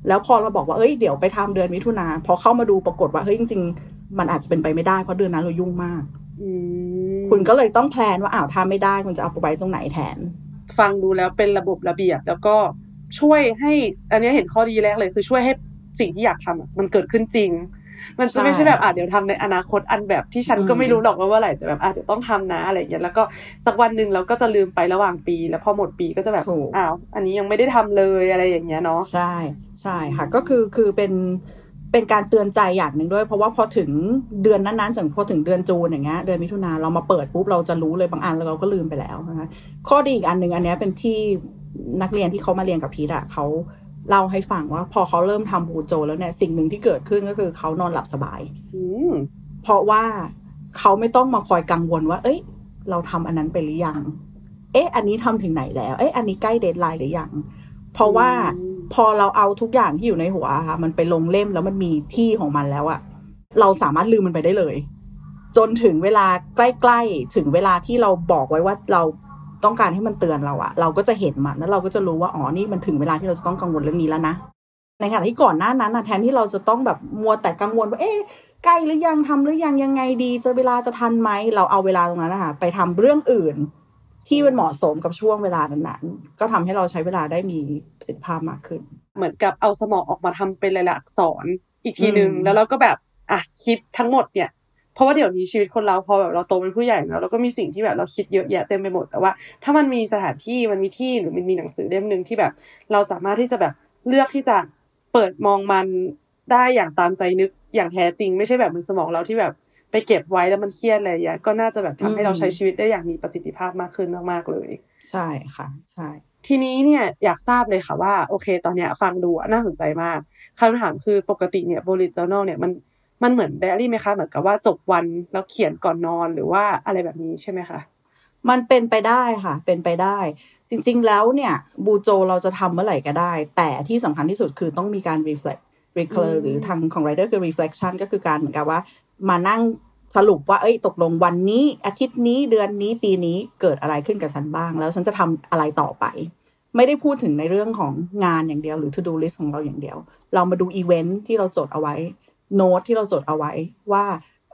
D: แล้วพอเราบอกว่าเอ้ยเดี๋ยวไปทำเดือนมิถุนาพอเข้ามาดูปรากฏว่าเฮ้ยจริง ๆ มันอาจจะเป็นไปไม่ได้เพราะเดือนนั้นเรายุ่งมาก
C: อืม
D: คุณก็เลยต้องแพลนว่าอ้าวถ้าไม่ได้คุณจะเอาไปไว้ตรงไหนแทน
C: ฟังดูแล้วเป็นระบบระเบียบแล้วก็ช่วยให้ อันเนี้ยเห็นข้อดีแรกเลยคือช่วยให้สิ่งที่อยากทำอะมันเกิดขึ้นจริง มันจะไม่ใช่
D: ใช่
C: แบบอะเดี๋ยวทำในอนาคตอันแบบที่ฉันก็
D: อืม
C: ไม่รู้หรอกว่าเมื่อไหร่แต่แบบอะเดี๋ยวต้องทำนะอะไรอย่างเงี้ยแล้วก็สักวันหนึ่งเราก็จะลืมไประหว่างปี แล้วพอหมดปีก็จะแบบ
D: ถูก
C: อ้าวอันนี้ยังไม่ได้ทำเลยอะไรอย่างเงี้ยเนาะ
D: ใช่ใช่ค่ะก็คือคือเป็นเป็นการเตือนใจอย่างหนึ่งด้วย เพราะว่าพอถึงเดือนนั้นๆอย่างพอถึงเดือนจูนอย่างเงี้ยเดือนมิถุนาเรามาเปิดปุ๊บเราจะรู้เลยบางอันเราก็ลืมไปแล้วนะคะข้อดีอีกอันหนึ่งอันเนี้ยเป็นที่นักเรียนที่เขามาเรียนกับพีทอะเขาเล่าให้ฟังว่าพอเขาเริ่มทำบูโจ แล้วเนี่ยสิ่งหนึ่งที่เกิดขึ้นก็คือเขานอนหลับสบาย
C: อืม
D: เพราะว่าเขาไม่ต้องมาคอยกังวลว่า เอ้ย เราทำอันนั้นไปหรือยัง เอ๊ะ อันนี้ทำถึงไหนแล้ว เอ๊ะ อันนี้ใกล้เดทไลน์หรือยัง เพราะว่าพอเราเอาทุกอย่างที่อยู่ในหัวอะค่ะ มันไปลงเล่มแล้วมันมีที่ของมันแล้วอะเราสามารถลืมมันไปได้เลย จนถึงเวลาใกล้ๆ ถึงเวลาที่เราบอกไว้ว่าเรา ต้องการให้มันเตือนเราอะเราก็จะเห็นมันแล้วเราก็จะรู้ว่าอ๋อนี่มันถึงเวลาที่เราจะต้องกังวลเรื่องนี้แล้วนะในขณะที่ก่อนหน้านั้นนะแทนที่เราจะต้องแบบมัวแต่กังวลว่าเอ๊ะใกล้หรือยังทำหรือยังยังไงดีจะเวลาจะทันไหมเราเอาเวลาตรงนั้นนะคะไปทำเรื่องอื่น ที่มันเหมาะสมกับช่วงเวลานั้นๆก็ทำให้เราใช้เวลาได้มีประสิทธิภาพมากขึ้น
C: เหมือนกับเอาสมองออกมาทำเป็นลายลักษณ์อักษรอีกทีหนึ่ง
D: อืม
C: แล้วเราก็แบบอะคิดทั้งหมดเนี่ย เพราะว่าเดี๋ยวนี้ชีวิตคนเราพอแบบเราโตเป็นผู้ใหญ่แล้วเราก็มีสิ่งที่แบบเราคิดเยอะแยะเต็มไปหมดแต่ว่า ถ้ามันมีสถานที่มันมีที่หรือมันมีหนังสือเล่มหนึ่งที่แบบ เราสามารถที่จะแบบเลือกที่จะเปิดมองมันได้อย่างตามใจนึกอย่างแท้จริง ไม่ใช่แบบมือสมองเราที่แบบไปเก็บไว้แล้วมันเครียดอะไรอย่างเงี้ยก็น่าจะแบบทำให้เราใช้ชีวิตได้อย่างมีประสิทธิภาพมากขึ้นมากๆเลย
D: ใช่ค่ะ ใช่
C: ทีนี้เนี่ยอยากทราบเลยค่ะว่าโอเค ตอนเนี้ยฟังดูอะน่าสนใจมากคำถามคือปกติเนี่ย bullet journal เนี่ยมัน มันเหมือนไดอารี่ไหมคะเหมือนกับว่าจบวันแล้วเขียนก่อนนอนหรือว่าอะไรแบบนี้ใช่ไหมคะ
D: มันเป็นไปได้ค่ะ เป็นไปได้ จริงๆแล้วเนี่ย บูโจเราจะทำเมื่อไหร่ก็ได้ แต่ที่สำคัญที่สุดคือต้องมีการ reflect recur
C: อืม
D: หรือทางของ writer คือ reflection ก็คือการเหมือนกับว่า มานั่งสรุปว่าเอ้ยตกลงวันนี้อาทิตย์นี้เดือนนี้ปีนี้เกิดอะไรขึ้นกับฉันบ้าง แล้วฉันจะทำอะไรต่อไป ไม่ได้พูดถึงในเรื่องของงานอย่างเดียวหรือ to do list ของเราอย่างเดียว เรามาดูอีเวนท์ที่เราจดเอาไว้ โน้ตที่เราจดเอาไว้ว่า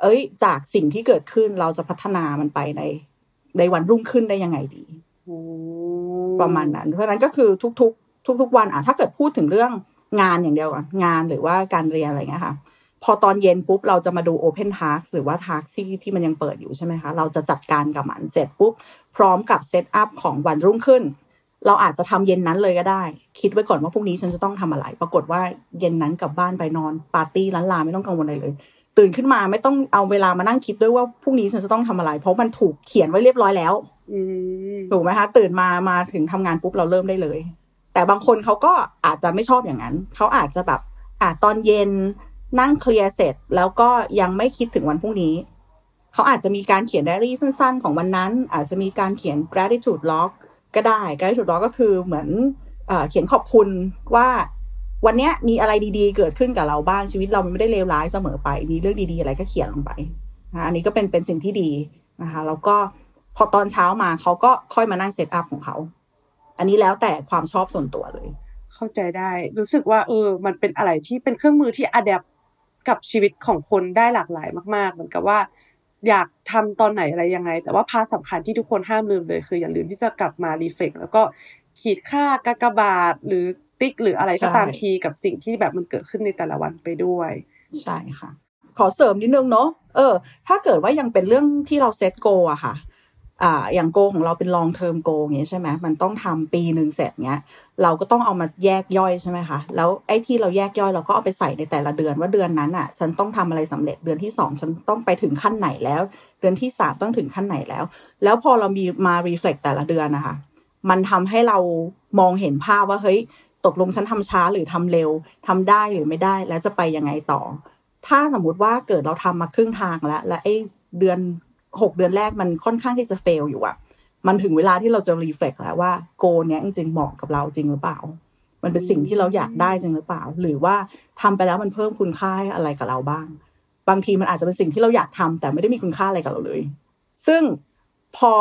D: เอ้ย จากสิ่งที่เกิดขึ้นเราจะพัฒนามันไปในในวันรุ่งขึ้นได้ยังไงดีประมาณนั้น เพราะฉะนั้นก็คือทุกๆ ทุก ๆ วันอะถ้าเกิดพูดถึงเรื่องงานอย่างเดียวก่อนงานหรือว่าการเรียนอะไรเงี้ยค่ะ พอตอนเย็นปุ๊บเราจะมาดู Open Task หรือว่า Task ที่ที่มันยังเปิดอยู่ใช่ไหมคะ เราจะจัดการกับมันเสร็จปุ๊บ พร้อมกับเซตอัพของวันรุ่งขึ้น เราอาจจะทำเย็นนั้นเลยก็ได้ คิดไว้ก่อนว่าพรุ่งนี้ฉันจะต้องทำอะไร ปรากฏว่าเย็นนั้นกลับบ้านไปนอนปาร์ตี้ล้านลาไม่ต้องกังวลอะไรเลย ตื่นขึ้นมาไม่ต้องเอาเวลามานั่งคิดด้วยว่าพรุ่งนี้ฉันจะต้องทำอะไร เพราะมันถูกเขียนไว้เรียบร้อยแล้ว
C: อืม
D: ถูกไหมคะ ตื่นมามาถึงทำงานปุ๊บเราเริ่มได้เลย แต่บางคนเขาก็อาจจะไม่ชอบอย่างนั้นเขาอาจจะแบบอะตอนเย็นนั่งเคลียร์เสร็จ แล้วก็ยังไม่คิดถึงวันพรุ่งนี้เขาอาจจะมีการเขียนไดอารี่สั้น ๆ ของวันนั้น อาจจะมีการเขียน gratitude log ก็ได้ gratitude log ก็คือเหมือนเขียนขอบคุณว่าวันนี้มีอะไรดีๆ เกิดขึ้นกับเราบ้างชีวิตเรามันไม่ได้เลวร้ายเสมอไป มีเรื่องดีๆ อะไรก็เขียนลงไปนะอันนี้ก็เป็นเป็นสิ่งที่ดีนะคะแล้วก็พอตอนเช้ามาเขาก็ค่อยมานั่ง set up ของเขา อันนี้แล้วแต่ความชอบส่วนตัวเลย
C: เข้าใจได้รู้สึกว่าเออ มันเป็นอะไรที่เป็นเครื่องมือที่ adapt กับชีวิตของคนได้หลากหลายมาก ๆ เหมือนกับว่า อยากทำตอนไหนอะไรยังไง แต่ว่า part สำคัญที่ทุกคนห้ามลืมเลย คืออย่าลืมที่จะกลับมา reflect แล้วก็ขีดค่ากากบาทหรือติ๊กหรืออะไรก็ตาม
D: ใช่
C: ทีกับสิ่งที่แบบมันเกิดขึ้นในแต่ละวันไปด้วย
D: ใช่ค่ะ ขอเสริมนิดนึงเนาะเออ ถ้าเกิดว่ายังเป็นเรื่องที่เราเซตโกอะค่ะ อ่าอย่างโกของเราเป็น long term goal อย่างเงี้ยใช่ไหมมันต้องทำปีหนึ่งเสร็จเงี้ย เราก็ต้องเอามาแยกย่อยใช่ไหมคะแล้วไอ้ที่เราแยกย่อยเราก็เอาไปใส่ในแต่ละเดือนว่าเดือนนั้นอะ ฉันต้องทำอะไรสำเร็จเดือนที่สองฉันต้องไปถึงขั้นไหนแล้ว เดือนที่สามต้องถึงขั้นไหนแล้ว แล้วพอเรามีมา reflect แต่ละเดือนนะคะมันทำให้เรามองเห็นภาพว่าเฮ้ยตกลงฉันทำช้าหรือทำเร็วทำได้หรือไม่ได้แล้วจะไปยังไงต่อ ถ้าสมมุติว่าเกิดเราทำมาครึ่งทางแล้ว และไอ้เดือน หกเดือนแรกมันค่อนข้างที่จะเฟลอยู่อะมันถึงเวลาที่เราจะรีเฟกแล้วว่าโกเนี้ยจริงๆเหมาะกับเราจริงหรือเปล่า มันเป็นสิ่งที่เราอยากได้จริงหรือเปล่า หรือว่าทำไปแล้วมันเพิ่มคุณค่าอะไรกับเราบ้าง บางทีมันอาจจะเป็นสิ่งที่เราอยากทำแต่ไม่ได้มีคุณค่าอะไรกับเราเลย ซึ่งพอ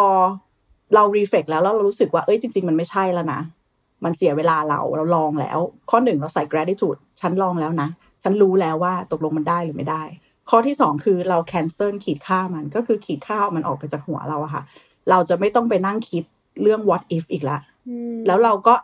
D: เรารีเฟกแล้วแล้วเรารู้สึกว่าเอ้ยจริง ๆ มันไม่ใช่แล้วนะมันเสียเวลาเราเราลองแล้ว ข้อหนึ่งเราใส่ gratitude ฉันลองแล้วนะ ฉันรู้แล้วว่าตกลงมันได้หรือไม่ได้ ข้อที่สองคือเรา cancel ขีดค่ามันก็คือขีดค่ามันออกไปจากหัวเราอะค่ะ เราจะไม่ต้องไปนั่งคิดเรื่อง what if อีกละแล้วเราก็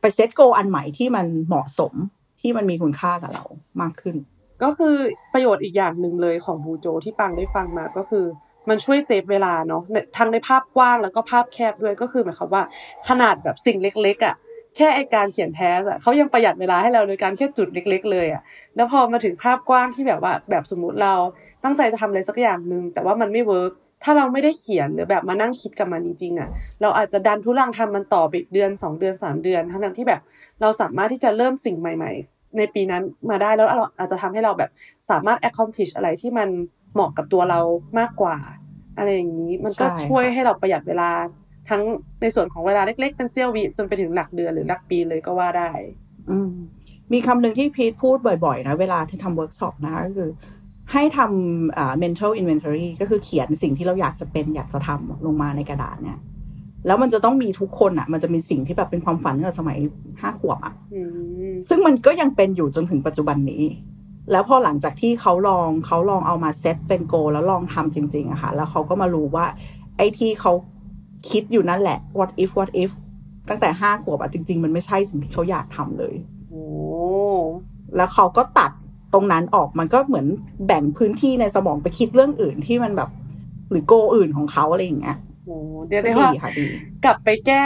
D: ไปเซตโกอันใหม่ที่มันเหมาะสมที่มันมีคุณค่ากับเรามากขึ้น
C: ก็คือประโยชน์อีกอย่างหนึ่งเลยของบูโจที่ปังได้ฟังมาก็คือมันช่วย save เวลาเนาะในทั้งในภาพกว้างแล้วก็ภาพแคบด้วยก็คือหมายความว่า ขนาดแบบสิ่งเล็กๆอะ แค่ไอ้การเขียน task อะเขายังประหยัดเวลาให้เราโดยการแค่จุดเล็ก ๆ เลยอะแล้วพอมาถึงภาพกว้างที่แบบว่า แบบสมมุติเราตั้งใจจะทำอะไรสักอย่างหนึ่งแต่ว่ามันไม่ work ถ้าเราไม่ได้เขียนหรือแบบมานั่งคิดกับมันจริงๆอะเราอาจจะดันทุรังทำมันต่อไปอีกเดือนสองเดือนสามเดือน ทั้งที่แบบเราสามารถที่จะเริ่มสิ่งใหม่ ๆ ในปีนั้นมาได้แล้วเราอาจจะทำให้เราแบบสามารถ accomplish อะไรที่มันเหมาะกับตัวเรามากกว่า อะไรอย่างนี้มันก็ช่วยให้เราประหยัดเวลา ทั้งในส่วนของเวลาเล็กๆ เป็นเสี้ยววิจนไปถึงหลักเดือนหรือหลักปีเลยก็ว่าได้
D: อืมมีคำหนึ่งที่พีทพูดบ่อยๆ นะ เวลาที่ทำเวิร์กช็อปนะคะก็คือ ให้ทำอ่า mental inventory ก็คือเขียนสิ่งที่เราอยากจะเป็นอยากจะทำลงมาในกระดาษเนี่ยแล้วมันจะต้องมีทุกคนอะ มันจะมีสิ่งที่แบบเป็นความฝันตั้งแต่สมัยห้าขวบอะซึ่งมันก็ยังเป็นอยู่จนถึงปัจจุบันนี้ แล้วพอหลังจากที่เขาลองเขาลองเอามาเซตเป็นโก แล้วลองทำจริง ๆอะค่ะ แล้วเขาก็มารู้ว่า ไอ้ที่เขา คิดอยู่นั่นแหละ what if what if ตั้งแต่ห้าขวบอะจริง ๆ มันไม่ใช่สิ่งที่เขาอยากทำเลย
C: โอ้
D: แล้วเขาก็ตัดตรงนั้นออกมันก็เหมือนแบ่งพื้นที่ในสมองไปคิดเรื่องอื่นที่มันแบบ หรือโกอื่นของเขาอะไรอย่างเงี้ย
C: โอ้เดี๋ยวได้ว่ากลับไปแก้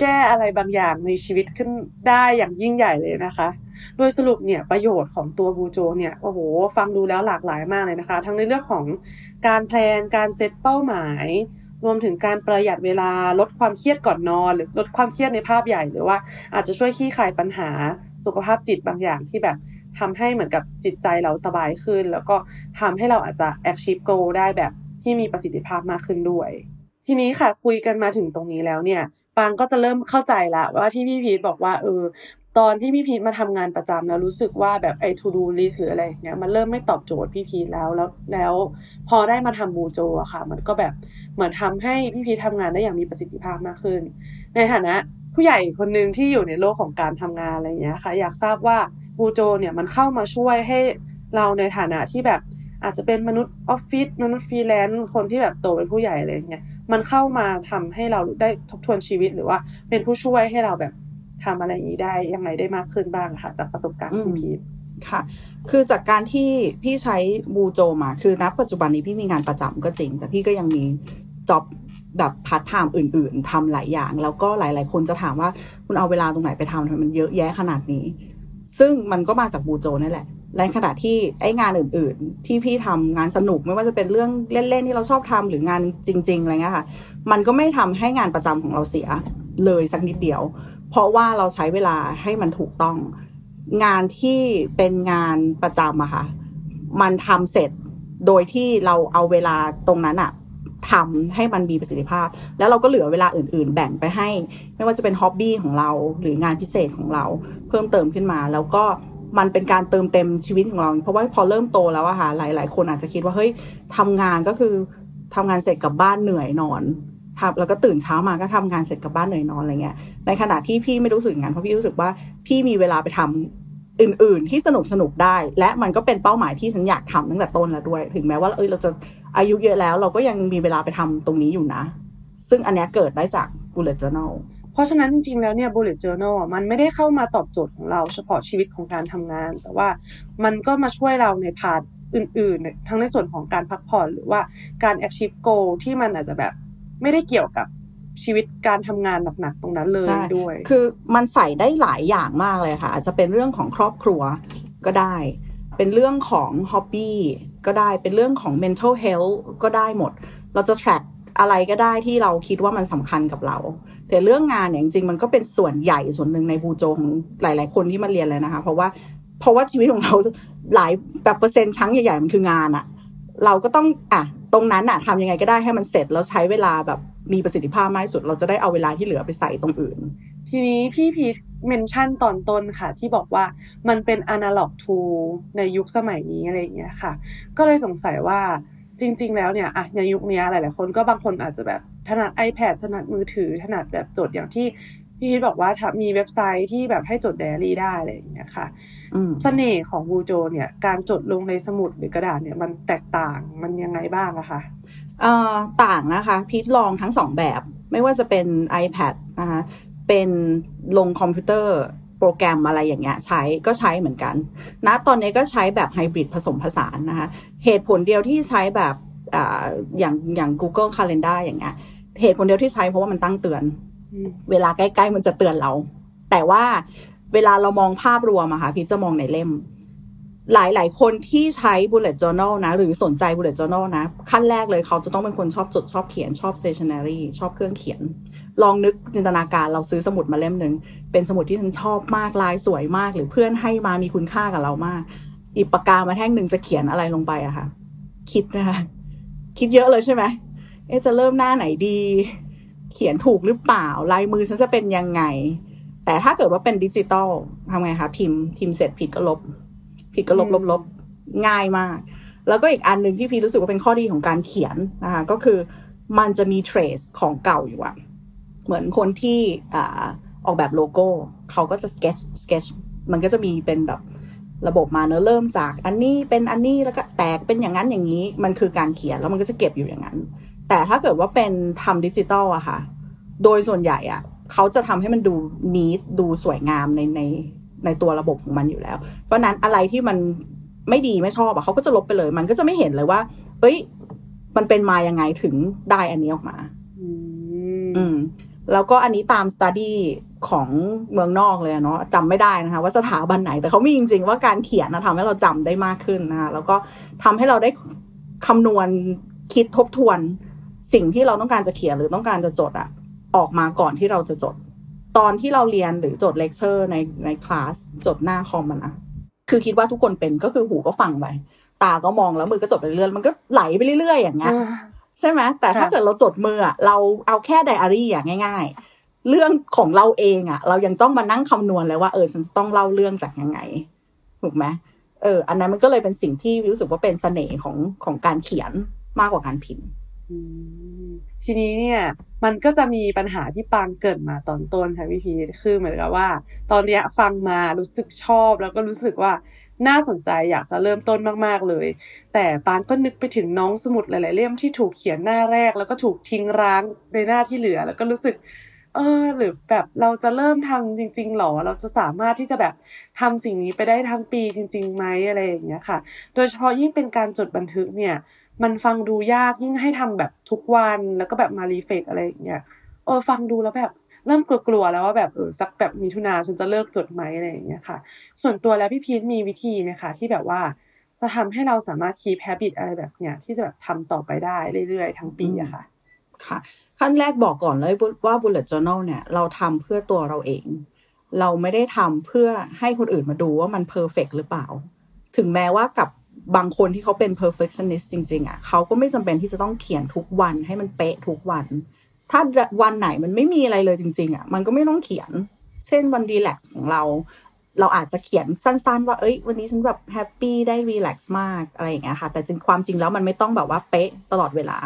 C: แก้อะไรบางอย่างในชีวิตขึ้นได้อย่างยิ่งใหญ่เลยนะคะ โดยสรุปเนี่ยประโยชน์ของตัวบูโจเนี่ยโอ้โหฟังดูแล้วหลากหลายมากเลยนะคะ ทั้งในเรื่องของการแพลนการเซตเป้าหมาย รวมถึงการประหยัดเวลาลดความเครียดก่อนนอน หรือลดความเครียดในภาพใหญ่หรือว่า อาจจะช่วยขี้คลายปัญหาสุขภาพจิตบางอย่างที่แบบทำให้เหมือนกับจิตใจเราสบายขึ้น แล้วก็ทำให้เราอาจจะ achieve goal ได้แบบที่มีประสิทธิภาพมากขึ้นด้วย ทีนี้ค่ะคุยกันมาถึงตรงนี้แล้วเนี่ยปางก็จะเริ่มเข้าใจละว่าที่พี่พีทบอกว่าเออ ตอนที่พี่พีทมาทำงานประจำแล้วรู้สึกว่าแบบไอ้ to do list หรืออะไรเงี้ยมันเริ่มไม่ตอบโจทย์พี่พีทแล้วแล้วแล้ว พอได้มาทำบูโจอะค่ะ มันก็แบบเหมือนทำให้พี่พีททำงานได้อย่างมีประสิทธิภาพมากขึ้น ในฐานะผู้ใหญ่คนหนึ่งที่อยู่ในโลกของการทำงานอะไรเงี้ยค่ะ อยากทราบว่าBuJo เนี่ยมันเข้ามาช่วยให้เราในฐานะที่แบบอาจจะเป็นมนุษย์ออฟฟิศมนุษย์ฟรีแลนซ์คนที่แบบโตเป็นผู้ใหญ่อะไรเงี้ยมันเข้ามาทำให้เราได้ทบทวนชีวิตหรือว่าเป็นผู้ช่วยให้เราแบบ ทำอะไรอย่างนี้ได้ยังไงได้มากขึ้นบ้างค่ะ จากประสบการณ์ที่พีท
D: ค่ะ คือจากการที่พีทใช้ BuJo มา คือณปัจจุบันนี้พีทมีงานประจำก็จริง แต่พี่ก็ยังมี job แบบพาร์ทไทม์อื่น ๆทำหลายอย่าง แล้วก็หลาย ๆ คนจะถามว่าคุณเอาเวลาตรงไหนไปทำทำไมมันเยอะแยะขนาดนี้ ซึ่งมันก็มาจากบูโจนั่นแหละในขณะที่ไอ้งานอื่น ๆ ที่พี่ทำงานสนุกไม่ว่าจะเป็นเรื่องเล่น ๆ ที่เราชอบทำหรืองานจริง ๆ อะไรเงี้ยค่ะ มันก็ไม่ทำให้งานประจำของเราเสียเลยสักนิดเดียว เพราะว่าเราใช้เวลาให้มันถูกต้อง งานที่เป็นงานประจำอะค่ะ มันทำเสร็จโดยที่เราเอาเวลาตรงนั้นอะทำให้มันมีประสิทธิภาพ แล้วเราก็เหลือเวลาอื่น ๆ แบ่งไปให้ ไม่ว่าจะเป็นฮ็อบบี้ของเรา หรืองานพิเศษของเรา เพิ่มเติมขึ้นมา แล้วก็มันเป็นการเติมเต็มชีวิตของเรา เพราะว่าพอเริ่มโตแล้วอะค่ะหลาย ๆ คนอาจจะคิดว่าเฮ้ยทำงานก็คือทำงานเสร็จกลับบ้านเหนื่อยนอน ครับแล้วก็ตื่นเช้ามาก็ทำงานเสร็จกลับบ้านเหนื่อยนอนอะไรเงี้ย ในขณะที่พี่ไม่รู้สึกงานเพราะพี่รู้สึกว่าพี่มีเวลาไปทำอื่น ๆ ที่สนุกสนุกได้ และมันก็เป็นเป้าหมายที่ฉันอยากทำตั้งแต่ต้นแล้วด้วย ถึงแม้ว่าเอ้ยเราจะอายุเยอะแล้ว เราก็ยังมีเวลาไปทำตรงนี้อยู่นะ ซึ่งอันนี้เกิดได้จาก bullet journal
C: เพราะฉะนั้นจริง ๆ แล้วเนี่ย bullet journal มันไม่ได้เข้ามาตอบโจทย์ของเราเฉพาะชีวิตของการทำงาน แต่ว่ามันก็มาช่วยเราใน part อื่น ๆ ทั้งในส่วนของการพักผ่อนหรือว่าการ achieve goal ที่มันอาจจะแบบ ไม่ได้เกี่ยวกับชีวิตการทำงานหนักๆตรงนั้นเลยด้วย
D: คือมันใส่ได้หลายอย่างมากเลยค่ะ อาจจะเป็นเรื่องของครอบครัวก็ได้ เป็นเรื่องของฮ็อบบี้ก็ได้ เป็นเรื่องของ mental health ก็ได้หมด เราจะ track อะไรก็ได้ที่เราคิดว่ามันสำคัญกับเรา แต่เรื่องงานเนี่ยจริงๆมันก็เป็นส่วนใหญ่ส่วนหนึ่งในบูโจของหลาย ๆ คนที่มาเรียนเลยนะคะ เพราะว่าเพราะว่าชีวิตของเราหลายแบบเปอร์เซ็นต์ชั้งใหญ่ๆมันคืองานอะ เราก็ต้องอะตรงนั้นอะทำยังไงก็ได้ให้มันเสร็จแล้วใช้เวลาแบบมีประสิทธิภาพมากที่สุด เราจะได้เอาเวลาที่เหลือไปใส่ตรงอื่น
C: ทีนี้พี่พีทเมนชั่นตอนต้นค่ะ ที่บอกว่ามันเป็นอนาล็อกทูในยุคสมัยนี้อะไรอย่างเงี้ยค่ะ ก็เลยสงสัยว่าจริง ๆ แล้วเนี่ยอะในยุคนี้หลาย ๆ คนก็บางคนอาจจะแบบถนัด iPad ถนัดมือถือ ถนัดแบบจดอย่างที่ พี่พีทบอกว่ามีเว็บไซต์ที่แบบให้จดไดอารี่ได้อะไรอย่างเงี้ยค่ะเสน่ห์ของบูโจเนี่ย การจดลงในสมุดหรือกระดาษเนี่ยมันแตกต่างมันยังไงบ้างอะคะ
D: เอ่อต่างนะคะ พีทลองทั้งสองแบบ ไม่ว่าจะเป็น iPad นะคะเป็นลงคอมพิวเตอร์โปรแกรมอะไรอย่างเงี้ยใช้ก็ใช้เหมือนกันณนะตอนนี้ก็ใช้แบบไฮบริดผสมผสานนะคะเหตุผลเดียวที่ใช้แบบอ่าอย่างอย่าง Google Calendar อย่างเงี้ยเหตุผลเดียวที่ใช้เพราะว่ามันตั้งเตือน เวลาใกล้ๆมันจะเตือนเรา แต่ว่าเวลาเรามองภาพรวมอะค่ะพี่จะมองในเล่ม หลายหลายคนที่ใช้ bullet journal นะ หรือสนใจ bullet journal นะ ขั้นแรกเลยเขาจะต้องเป็นคนชอบจดชอบเขียนชอบ stationery ชอบเครื่องเขียน ลองนึกจินตนาการเราซื้อสมุดมาเล่มหนึ่งเป็นสมุดที่ฉันชอบมากลายสวยมาก หรือเพื่อนให้มามีคุณค่ากับเรามาก อีกปากกามาแท่งหนึ่งจะเขียนอะไรลงไปอะค่ะ คิดนะคะคิดเยอะเลยใช่ไหมเอ๊ะจะเริ่มหน้าไหนดี เขียนถูกหรือเปล่า ลายมือฉันจะเป็นยังไง แต่ถ้าเกิดว่าเป็นดิจิตอลทำไงคะพิมพ์พิมพ์เสร็จผิดก็ลบ ผิดก็ลบลบลบง่ายมาก แล้วก็อีกอันหนึ่งที่พี่รู้สึกว่าเป็นข้อดีของการเขียนนะคะก็คือมันจะมี trace ของเก่าอยู่อะเหมือนคนที่อ่าออกแบบโลโก้ เขาก็จะ sketch sketch มันก็จะมีเป็นแบบระบบมาเนอะเริ่มจากอันนี้เป็นอันนี้แล้วก็แตกเป็นอย่างนั้นอย่างนี้ มันคือการเขียนแล้วมันก็จะเก็บอยู่อย่างนั้น แต่ถ้าเกิดว่าเป็นทำดิจิตอลอะค่ะ โดยส่วนใหญ่อะเขาจะทำให้มันดูนีทดูสวยงามในในในตัวระบบของมันอยู่แล้ว เพราะนั้นอะไรที่มันไม่ดีไม่ชอบอะเขาก็จะลบไปเลย มันก็จะไม่เห็นเลยว่า เฮ้ย มันเป็นมายังไงถึงได้อันนี้ออกมา อืม แล้วก็อันนี้ตามสต u d ดี้ของเมืองนอกเลยเนาะจำไม่ได้นะคะ ว่าสถาบันไหน แต่เขามีจริง ๆ ว่าการเขียนนะทำให้เราจำได้มากขึ้นนะคะ แล้วก็ทำให้เราได้คำนวณคิดทบทวน สิ่งที่เราต้องการจะเขียนหรือต้องการจะจดอะออกมาก่อนที่เราจะจด ตอนที่เราเรียนหรือจดเลคเชอร์ในในคลาสจดหน้าคอมมันนะคือคิดว่าทุกคนเป็นก็คือหูก็ฟังไปตาก็มองแล้วมือก็จดไปเรื่อยๆมันก็ไหลไปเรื่อยๆอย่างเงี้ยใช่ไหมแต่ถ้า
C: ค่ะ
D: เกิดเราจดมืออะเราเอาแค่ไดอารี่อะง่าย ๆ เรื่องของเราเองอะเรายังต้องมานั่งคำนวณเลยว่าเออฉันจะต้องเล่าเรื่องจากยังไงถูกไหมเออ อันนั้นมันก็เลยเป็นสิ่งที่รู้สึกว่าเป็นเสน่ห์ของของการเขียนมากกว่าการพิมพ์
C: อืม ทีนี้เนี่ยมันก็จะมีปัญหาที่ปางเกิดมาตอนต้นค่ะพี่พีทคือเหมือนกับว่า ตอนเนี้ยฟังมารู้สึกชอบแล้วก็รู้สึกว่าน่าสนใจอยากจะเริ่มต้นมากๆเลย แต่ปางก็นึกไปถึงน้องสมุดหลายๆเล่มที่ถูกเขียนหน้าแรก แล้วก็ถูกทิ้งร้างในหน้าที่เหลือ แล้วก็รู้สึก เออ หรือแบบเราจะเริ่มทำจริง ๆหรอ เราจะสามารถที่จะแบบทำสิ่งนี้ไปได้ทั้งปีจริงๆไหมอะไรอย่างเงี้ยค่ะ โดยเฉพาะยิ่งเป็นการจดบันทึกเนี่ย มันฟังดูยากยิ่งให้ทำแบบทุกวันแล้วก็แบบมารีเฟกอะไรอย่างเงี้ยเออฟังดูแล้วแบบเริ่มกลัวๆแล้วว่าแบบเออสักแบบมีทุนาฉันจะเลิกจดไหมอะไรอย่างเงี้ยค่ะ ส่วนตัวแล้วพี่พีทมีวิธีไหมคะที่แบบว่าจะทำให้เราสามารถ keep habit อะไรแบบเนี้ยที่จะแบบทำต่อไปได้เรื่อยๆ ทั้งปีอะค่ะ
D: ค่ะ ขั้นแรกบอกก่อนเลยว่า bullet journal เนี่ย เราทำเพื่อตัวเราเอง เราไม่ได้ทำเพื่อให้คนอื่นมาดูว่ามัน perfect หรือเปล่า ถึงแม้ว่ากับ บางคนที่เขาเป็น perfectionist จริง ๆอะเขาก็ไม่จำเป็นที่จะต้องเขียนทุกวันให้มันเป๊ะทุกวัน ถ้าวันไหนมันไม่มีอะไรเลยจริง ๆอะมันก็ไม่ต้องเขียน เช่นวันรีแลกซ์ของเรา เราอาจจะเขียนสั้นๆ ว่าเอ้ย วันนี้ฉันแบบแฮปปี้ได้รีแลกซ์มากอะไรอย่างเงี้ยค่ะ แต่จริงความจริงแล้วมันไม่ต้องแบบว่าเป๊ะตลอดเวลา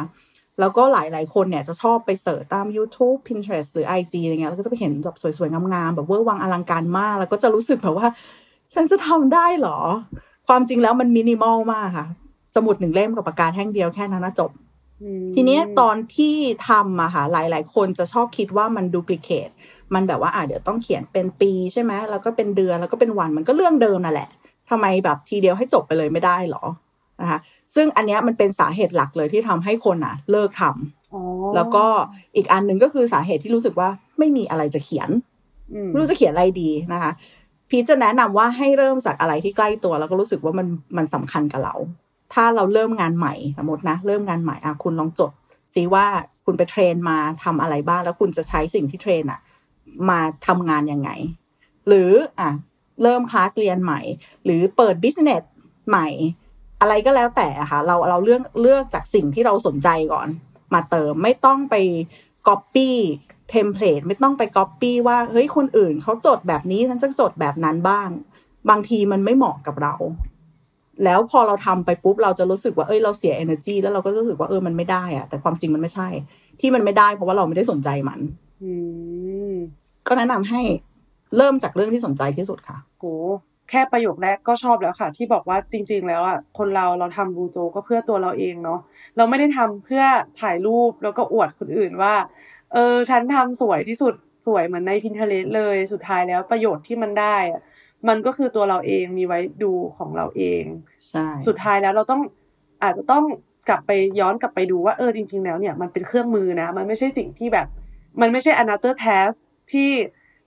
D: แล้วก็หลายๆคนเนี่ยจะชอบไป search ตาม YouTube Pinterest หรือ IG อะไรเงี้ยแล้วก็จะไปเห็นแบบสวยๆงามๆแบบเวอร์วังอลังการมาก แล้วก็จะรู้สึกแบบว่าฉันจะทำได้เหรอ ความจริงแล้วมันมินิมอลมากค่ะ สมุดหนึ่งเล่มกับปากกาแท่งเดียวแค่นั้นนะจบ ทีเนี้ยตอนที่ทำอะค่ะหลาย ๆ คนจะชอบคิดว่ามัน duplicate มันแบบว่าอะเดี๋ยวต้องเขียนเป็นปีใช่ไหมแล้วก็เป็นเดือนแล้วก็เป็นวันมันก็เรื่องเดิมนั่นแหละทำไมแบบทีเดียวให้จบไปเลยไม่ได้หรอนะคะซึ่งอันเนี้ยมันเป็นสาเหตุหลักเลยที่ทำให้คนอะเลิกทำ
C: อ๋อ
D: แล้วก็อีกอันหนึ่งก็คือสาเหตุที่รู้สึกว่าไม่มีอะไรจะเขียน
C: อืม
D: ไม่รู้จะเขียนอะไรดีนะคะ พีชจะแนะนำว่าให้เริ่มจากอะไรที่ใกล้ตัว แล้วก็รู้สึกว่ามันมันสำคัญกับเรา ถ้าเราเริ่มงานใหม่สมมตินะ เริ่มงานใหม่อะคุณลองจดซิว่าคุณไปเทรนมาทำอะไรบ้าง แล้วคุณจะใช้สิ่งที่เทรนอะ มาทำงานยังไง หรืออะเริ่มคลาสเรียนใหม่ หรือเปิด business ใหม่ อะไรก็แล้วแต่อะค่ะ เราเราเลือกเลือกจากสิ่งที่เราสนใจก่อน มาเติมไม่ต้องไปก๊อปปี้ template ไม่ต้องไปก๊อปปี้ว่าเฮ้ยคนอื่นเขาจดแบบนี้ฉันจะจดแบบนั้นบ้าง บางทีมันไม่เหมาะกับเรา แล้วพอเราทำไปปุ๊บเราจะรู้สึกว่าเอ้ยเราเสีย energy แล้วเราก็รู้สึกว่าเออมันไม่ได้อะแต่ความจริงมันไม่ใช่ ที่มันไม่ได้ เพราะว่าเราไม่ได้สนใจมัน
C: อืม
D: ก็แนะนำให้เริ่มจากเรื่องที่สนใจที่สุดค่ะ
C: โหแค่ประโยคแรกก็ชอบแล้วค่ะ ที่บอกว่าจริง ๆ แล้วอะคนเราเราทำบูโจก็เพื่อตัวเราเองเนาะเราไม่ได้ทำเพื่อถ่ายรูปแล้วก็อวดคนอื่นว่า เออ ฉันทำสวยที่สุดสวยเหมือนในพินเทเลสเลยสุดท้ายแล้วประโยชน์ที่มันได้อะมันก็คือตัวเราเองมีไว้ดูของเราเอง
D: ใช่
C: สุดท้ายแล้วเราต้องอาจจะต้องกลับไปย้อนกลับไปดูว่าเออจริง ๆ แล้วเนี่ยมันเป็นเครื่องมือนะ มันไม่ใช่สิ่งที่แบบ มันไม่ใช่ another task ที่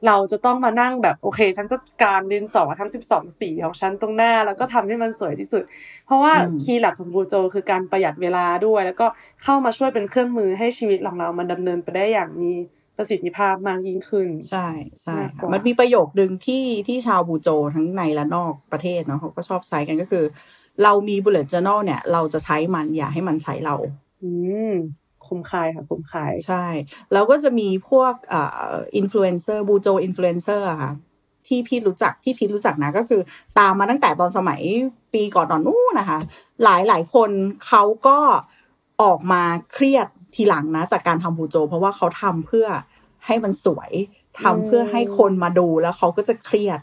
C: เราจะต้องมานั่งแบบโอเค ฉันจะการดินสอทั้งสิบสองสีของฉันตรงหน้า แล้วก็ทำให้มันสวยที่สุด เพราะว่า
D: อืม
C: คีย์หลักของบูโจคือการประหยัดเวลาด้วย แล้วก็เข้ามาช่วยเป็นเครื่องมือให้ชีวิตของเรามันดำเนินไปได้อย่างมีประสิทธิภาพมากยิ่งขึ้น
D: ใช่ใช่
C: มากก
D: ค่ะ
C: ว่ามั
D: มันมีประโยคดึงที่ที่ชาวบูโจทั้งในและนอกประเทศเนาะเขาก็ชอบใช้กันก็คือ เรามี bullet journal เนี่ย เราจะใช้มันอย่าให้มันใช้เรา
C: อืม คุ้มคายค่ะ คุ้มคาย
D: ใช่ แล้วก็จะมีพวกอ่อ influencer BuJo influencer ค่ะที่พี่รู้จักที่พีชรู้จักนะก็คือ ตามมาตั้งแต่ตอนสมัยปีก่อนนอนนู้นนะคะ หลายหลายคนเขาก็ออกมาเครียดทีหลังนะ จากการทำ BuJo เพราะว่าเขาทำเพื่อให้มันสวยทำเพื่อให้คนมาดูแล้วเขาก็จะเครียด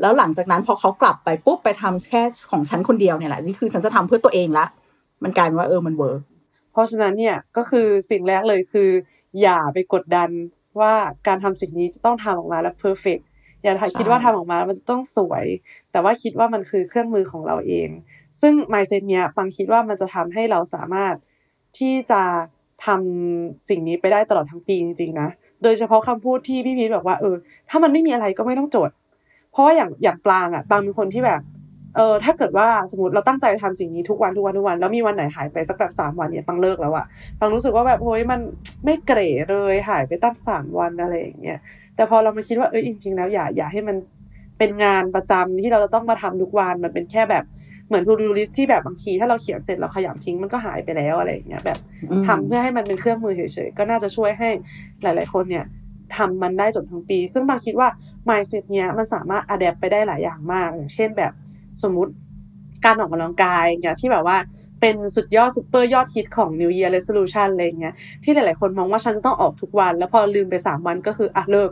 D: แล้วหลังจากนั้นพอเขากลับไปปุ๊บไปทำแค่ของฉันคนเดียวเนี่ยแหละนี่คือฉันจะทำเพื่อตัวเองละมันกลายว่าเออมัน work
C: เพราะฉะนั้นเนี่ยก็คือสิ่งแรกเลยคือ อย่าไปกดดันว่าการทำสิ่งนี้จะต้องทำออกมาแล้ว perfect อย่าคิดว่าทำออกมาแล้วมันจะต้องสวย แต่ว่าคิดว่ามันคือเครื่องมือของเราเอง ซึ่ง mindset เนี้ยปังคิดว่ามันจะทำให้เราสามารถที่จะทำสิ่งนี้ไปได้ตลอดทั้งปีจริงๆนะ โดยเฉพาะคำพูดที่พี่พีทบอกว่าเออ ถ้ามันไม่มีอะไรก็ไม่ต้องจด เพราะว่าอย่างอย่างปลางอะปลางเป็นคนที่แบบ เออถ้าเกิดว่าสมมติเราตั้งใจทำสิ่งนี้ทุกวันทุกวันทุกวัน แล้วมีวันไหนหายไปสักแบบสามวันเนี่ยปังเลิกแล้วอะปังรู้สึกว่าแบบโอ้ยมันไม่เก๋เลยหายไปตั้งสามวันอะไรอย่างเงี้ยแต่พอเรามาคิดว่าเออจริง ๆ แล้วอย่าอย่าให้มันเป็นงานประจำที่เราจะต้องมาทำทุกวันมันเป็นแค่แบบเหมือน to do list ที่แบบบางทีถ้าเราเขียนเสร็จเราขยำทิ้งมันก็หายไปแล้วอะไรอย่างเงี้ยแบบทำเพื่อให้มันเป็นเครื่องมือเฉยๆก็น่าจะช่วยให้หลาย ๆ คนเนี่ยทำมันได้จนทั้งปี ซึ่งบางคิดว่า mindset เนี้ยมันสามารถ adapt ไปได้หลายอย่างมากอย่างเช่นแบบ สมมุติการออกกำลังกายอย่างที่แบบว่าเป็นสุดยอดซูเปอร์ยอดฮิตของ New Year Resolution อะไรอย่างเงี้ยที่หลาย ๆ คนมองว่าฉันจะต้องออกทุกวัน แล้วพอลืมไปสามวันก็คืออะเลิก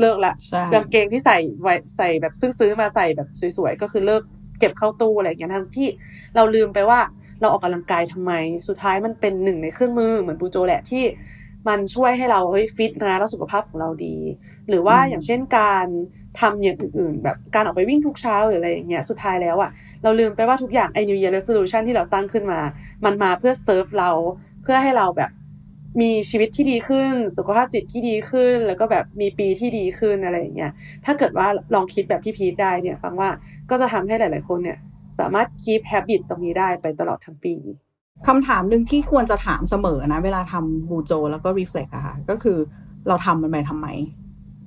C: เลิกละ
D: ใช่
C: กางเกงที่ใส่ไว้ใส่แบบเพิ่งซื้อมาใส่แบบสวย ๆ ก็คือเลิกเก็บเข้าตู้อะไรอย่างเงี้ยทั้งที่เราลืมไปว่าเราออกกำลังกายทำไม สุดท้ายมันเป็นหนึ่งในเครื่องมือเหมือนบูโจแหละที่ มันช่วยให้เราเฮ้ยฟิตนะแล้วสุขภาพของเราดี หรือว่า
D: อืม
C: อย่างเช่นการทำอย่างอื่นๆ แบบการออกไปวิ่งทุกเช้าหรืออะไรอย่างเงี้ยสุดท้ายแล้วอะเราลืมไปว่าทุกอย่างไอ้ New Year Resolution ที่เราตั้งขึ้นมา มันมาเพื่อเซิร์ฟเราเพื่อให้เราแบบมีชีวิตที่ดีขึ้น สุขภาพจิตที่ดีขึ้น แล้วก็แบบมีปีที่ดีขึ้นอะไรอย่างเงี้ยถ้าเกิดว่าลองคิดแบบพี่พีทได้เนี่ยฟังว่าก็จะทำให้หลาย ๆ คนเนี่ยสามารถ keep habit ตรงนี้ได้ไปตลอดทั้งปี
D: คำถามหนึ่งที่ควรจะถามเสมอนะ เวลาทำบูโจ แล้วก็ reflect อะค่ะ ก็คือเราทำมันไปทำไม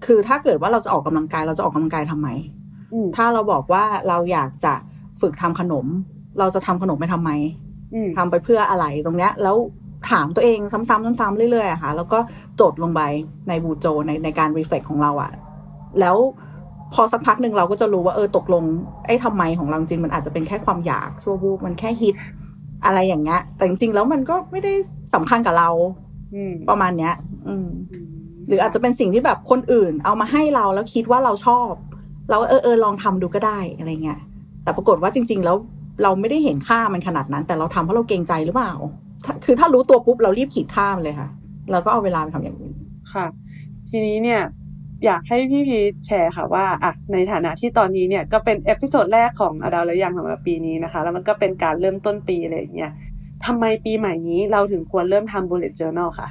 D: คือถ้าเกิดว่าเราจะออกกำลังกายเราจะออกกำลังกายทำไม
C: อืม
D: ถ้าเราบอกว่าเราอยากจะฝึกทำขนม เราจะทำขนมไปทำไม
C: อืม
D: ทำไปเพื่ออะไรตรงเนี้ย แล้วถามตัวเองซ้ำๆซ้ำๆเรื่อยๆอะค่ะ แล้วก็จดลงไปในบูโจในในการ reflect ของเราอะแล้วพอสักพักหนึ่งเราก็จะรู้ว่าเออตกลงไอ้ทำไมของเราจริงมันอาจจะเป็นแค่ความอยากชั่ววูบมันแค่ฮิต อะไรอย่างเงี้ย แต่จริงๆแล้วมันก็ไม่ได้สำคัญกับเรา
C: อืม
D: ประมาณเนี้ยอืม
C: อืม
D: หรืออาจจะเป็นสิ่งที่แบบคนอื่น เอามาให้เราแล้วคิดว่าเราชอบ เราเออเออลองทำดูก็ได้อะไรเงี้ยแต่ปรากฏว่าจริง ๆ แล้วเราไม่ได้เห็นค่ามันขนาดนั้น แต่เราทำเพราะเราเกรงใจหรือเปล่าถ้าคือถ้ารู้ตัวปุ๊บเรารีบขีดข้ามเลยค่ะ เราก็เอาเวลาไปทำอย่างอื่น
C: ค่ะ ทีนี้เนี่ย อยากให้พี่พีชแชร์ค่ะว่าอะในฐานะที่ตอนนี้เนี่ยก็เป็น episode แรกของ Adult และ Young สำหรับปีนี้นะคะ แล้วมันก็เป็นการเริ่มต้นปีอะไรอย่างเงี้ยทำไมปีใหม่นี้เราถึงควรเริ่มทำ bullet journal ค่ะ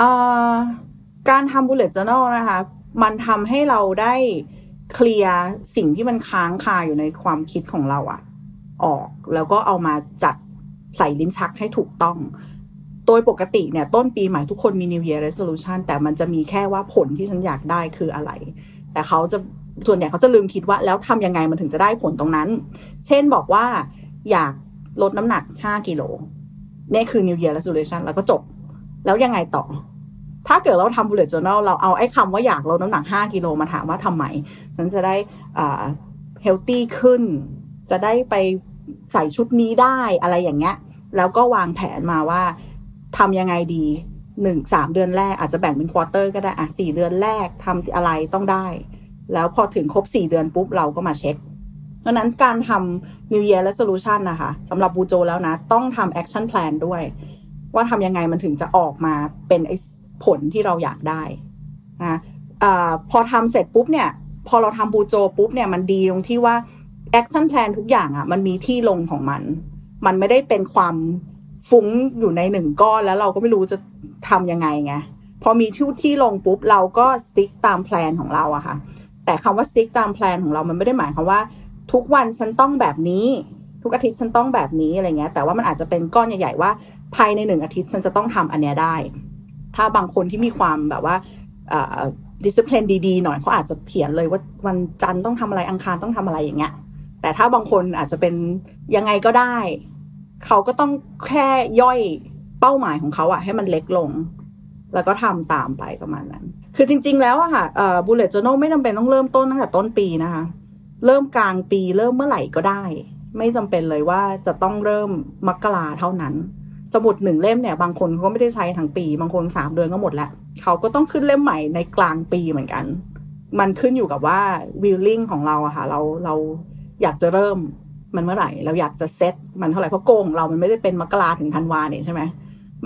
D: อ่าการทำ bullet journal นะคะ มันทำให้เราได้เคลียร์สิ่งที่มันค้างคาอยู่ในความคิดของเราอะออก แล้วก็เอามาจัดใส่ลิ้นชักให้ถูกต้อง โดยปกติเนี่ยต้นปีใหม่ทุกคนมี New Year Resolution แต่มันจะมีแค่ว่าผลที่ฉันอยากได้คืออะไร แต่เขาจะส่วนใหญ่เขาจะลืมคิดว่าแล้วทำยังไงมันถึงจะได้ผลตรงนั้น เช่นบอกว่าอยากลดน้ำหนัก 5 กิโลนี่คือ New Year Resolution แล้วก็จบ แล้วยังไงต่อ ถ้าเกิดเราทำ bullet journal เราเอาไอ้คำว่าอยากลดน้ำหนัก 5 กิโลมาถามว่าทำไม ฉันจะได้อ่า healthy ขึ้น จะได้ไปใส่ชุดนี้ได้อะไรอย่างเงี้ย แล้วก็วางแผนมาว่า ทำยังไงดีหนึ่งสามเดือนแรกอาจจะแบ่งเป็น quarter ก็ได้อะสี่เดือนแรกทำอะไรต้องได้ แล้วพอถึงครบสี่เดือนปุ๊บเราก็มาเช็คเพราะฉะนั้นการทำ New Year Resolution นะคะสำหรับ BuJo แล้วนะ ต้องทำ action plan ด้วย ว่าทำยังไงมันถึงจะออกมาเป็นไอ้ผลที่เราอยากได้นะอาพอทำเสร็จปุ๊บเนี่ย พอเราทำ BuJo ปุ๊บเนี่ยมันดีตรงที่ว่า action plan ทุกอย่างอะ่ะมันมีที่ลงของมัน มันไม่ได้เป็นความ ฟุ้งอยู่ในหนึ่งก้อนแล้วเราก็ไม่รู้จะทำยังไงไงพอมีที่ที่ลงปุ๊บเราก็ stick ตาม plan ของเราอะค่ะ แต่คำว่า stick ตาม plan ของเรามันไม่ได้หมายความว่า ทุกวันฉันต้องแบบนี้ ทุกอาทิตย์ฉันต้องแบบนี้อะไรเงี้ย แต่ว่ามันอาจจะเป็นก้อนใหญ่ๆว่า ภายในหนึ่งอาทิตย์ฉันจะต้องทำอันเนี้ยได้ ถ้าบางคนที่มีความแบบว่าดิสซิ p ลินดีๆหน่อยเขาอาจจะเขียนเลยว่าวันจันทร์ต้องทำอะไรอังคารต้องทำอะไรอย่างเงี้ยแต่ถ้าบางคนอาจจะเป็นยังไงก็ได้ เขาก็ต้องแค่ย่อยเป้าหมายของเขาอะให้มันเล็กลง แล้วก็ทำตามไปประมาณนั้น คือจริง ๆ แล้วอะค่ะเอ่อ bullet journal ไม่จำเป็นต้องเริ่มต้นตั้งแต่ต้นปีนะคะ เริ่มกลางปีเริ่มเมื่อไหร่ก็ได้ ไม่จำเป็นเลยว่าจะต้องเริ่มมกราเท่านั้น สมุดหนึ่งเล่มเนี่ย บางคนเขาก็ไม่ได้ใช้ทั้งปี บางคนสามเดือนก็หมดแล้วเขาก็ต้องขึ้นเล่มใหม่ในกลางปีเหมือนกัน มันขึ้นอยู่กับว่าวิลลิ่งของเราอะค่ะ เราเราอยากจะเริ่ม มันเมื่อไหร่เราอยากจะเซตมันเท่าไหร่เพราะโกของเรา มันไม่ได้เป็นมกราถึงธันวาเนี่ยใช่ไหม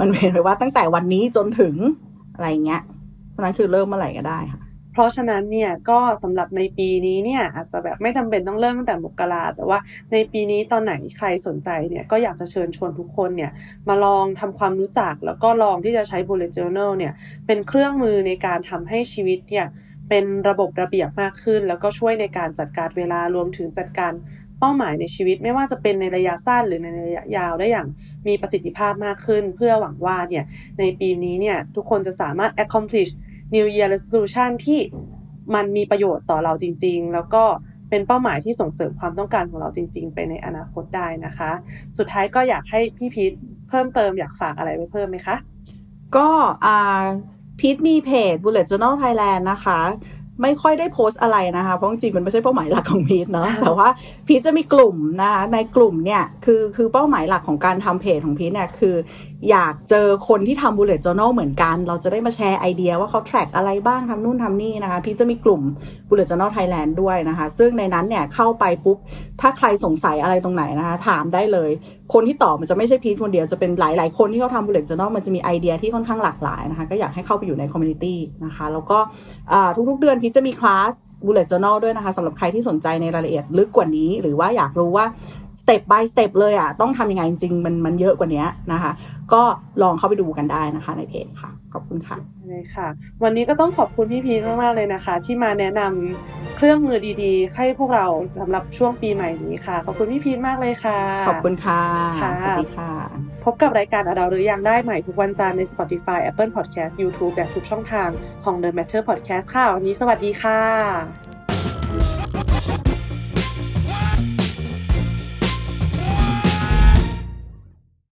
D: มันเป็นไปว่าตั้งแต่วันนี้จนถึงอะไรเงี้ยเพราะนั้นคือเริ่มเมื่อไหร่ก็ได้ค่ะ
C: เพราะฉะนั้นเนี่ยก็สำหรับในปีนี้เนี่ยอาจจะแบบไม่จำเป็นต้องเริ่มตั้งแต่มกราแต่ว่าในปีนี้ตอนไหนใครสนใจเนี่ยก็อยากจะเชิญชวนทุกคนเนี่ยมาลองทำความรู้จักแล้วก็ลองที่จะใช้ bullet journal เนี่ยเป็นเครื่องมือในการทำให้ชีวิตเนี่ยเป็นระบบระเบียบมากขึ้น แล้วก็ช่วยในการจัดการเวลารวมถึงจัดการ ป้าหมายในชีวิตไม่ว่าจะเป็นในระยะสั้นหรือในระยะยาวได้อย่างมีประสิทธิภาพมากขึ้น เพื่อหวังว่าเนี่ยในปีนี้เนี่ยทุกคนจะสามารถ accomplish New Year Resolution ที่มันมีประโยชน์ต่อเราจริง ๆ แล้วก็เป็นเป้าหมายที่ส่งเสริมความต้องการของเราจริง ๆ ไปในอนาคตได้นะคะ สุดท้ายก็อยากให้พี่พีทเพิ่มเติมอยากฝากอะไรไว้เพิ่มไหมคะ
D: ก็อ่าพีทมีเพจ Bullet Journal Thailand นะคะ ไม่ค่อยได้โพสต์อะไรนะคะ เพราะจริงๆมันไม่ใช่เป้าหมายหลักของพีทเนาะแต่ว่าพีทจะมีกลุ่มนะคะในกลุ่มเนี่ยคือคือเป้าหมายหลักของการทำเพจของพีทเนี่ยคือ อยากเจอคนที่ทำ bullet journal เหมือนกัน เราจะได้มาแชร์ไอเดียว่าเขา track อะไรบ้างทำนู่นทำนี่นะคะ พีทจะมีกลุ่ม bullet journal Thailand ด้วยนะคะ ซึ่งในนั้นเนี่ยเข้าไปปุ๊บ ถ้าใครสงสัยอะไรตรงไหนนะคะ ถามได้เลย คนที่ตอบมันจะไม่ใช่พีทคนเดียวจะเป็นหลาย ๆ คนที่เขาทำ bullet journal มันจะมีไอเดียที่ค่อนข้างหลากหลายนะคะ ก็อยากให้เข้าไปอยู่ใน community นะคะ แล้วก็ทุกๆเดือนพีทจะมีคลาส bullet journal ด้วยนะคะสำหรับใครที่สนใจในรายละเอียดลึกกว่านี้ หรือว่าอยากรู้ว่า step by step เลยอะ ต้องทำยังไงจริงๆ มันมันเยอะกว่านี้นะคะ ก็ลองเข้าไปดูกันได้นะคะในเพจค่ะ ขอบคุณค่ะ
C: เลยค่ะ วันนี้ก็ต้องขอบคุณพี่พีทมากๆเลยนะคะ ที่มาแนะนำเครื่องมือดีๆ ให้พวกเราสำหรับช่วงปีใหม่นี้ค่ะ ขอบคุณพี่พีทมากเลยค่ะ
D: ขอบคุณค่ะ
C: ค่ะ
D: สวัสดีค่ะ
C: พบกับรายการอะเราหรือยังได้ใหม่ทุกวันจันทร์ใน Spotify Apple Podcast YouTube และทุกช่องทางของ The Matter Podcast ค่ะวันนี้สวัสดีค่ะ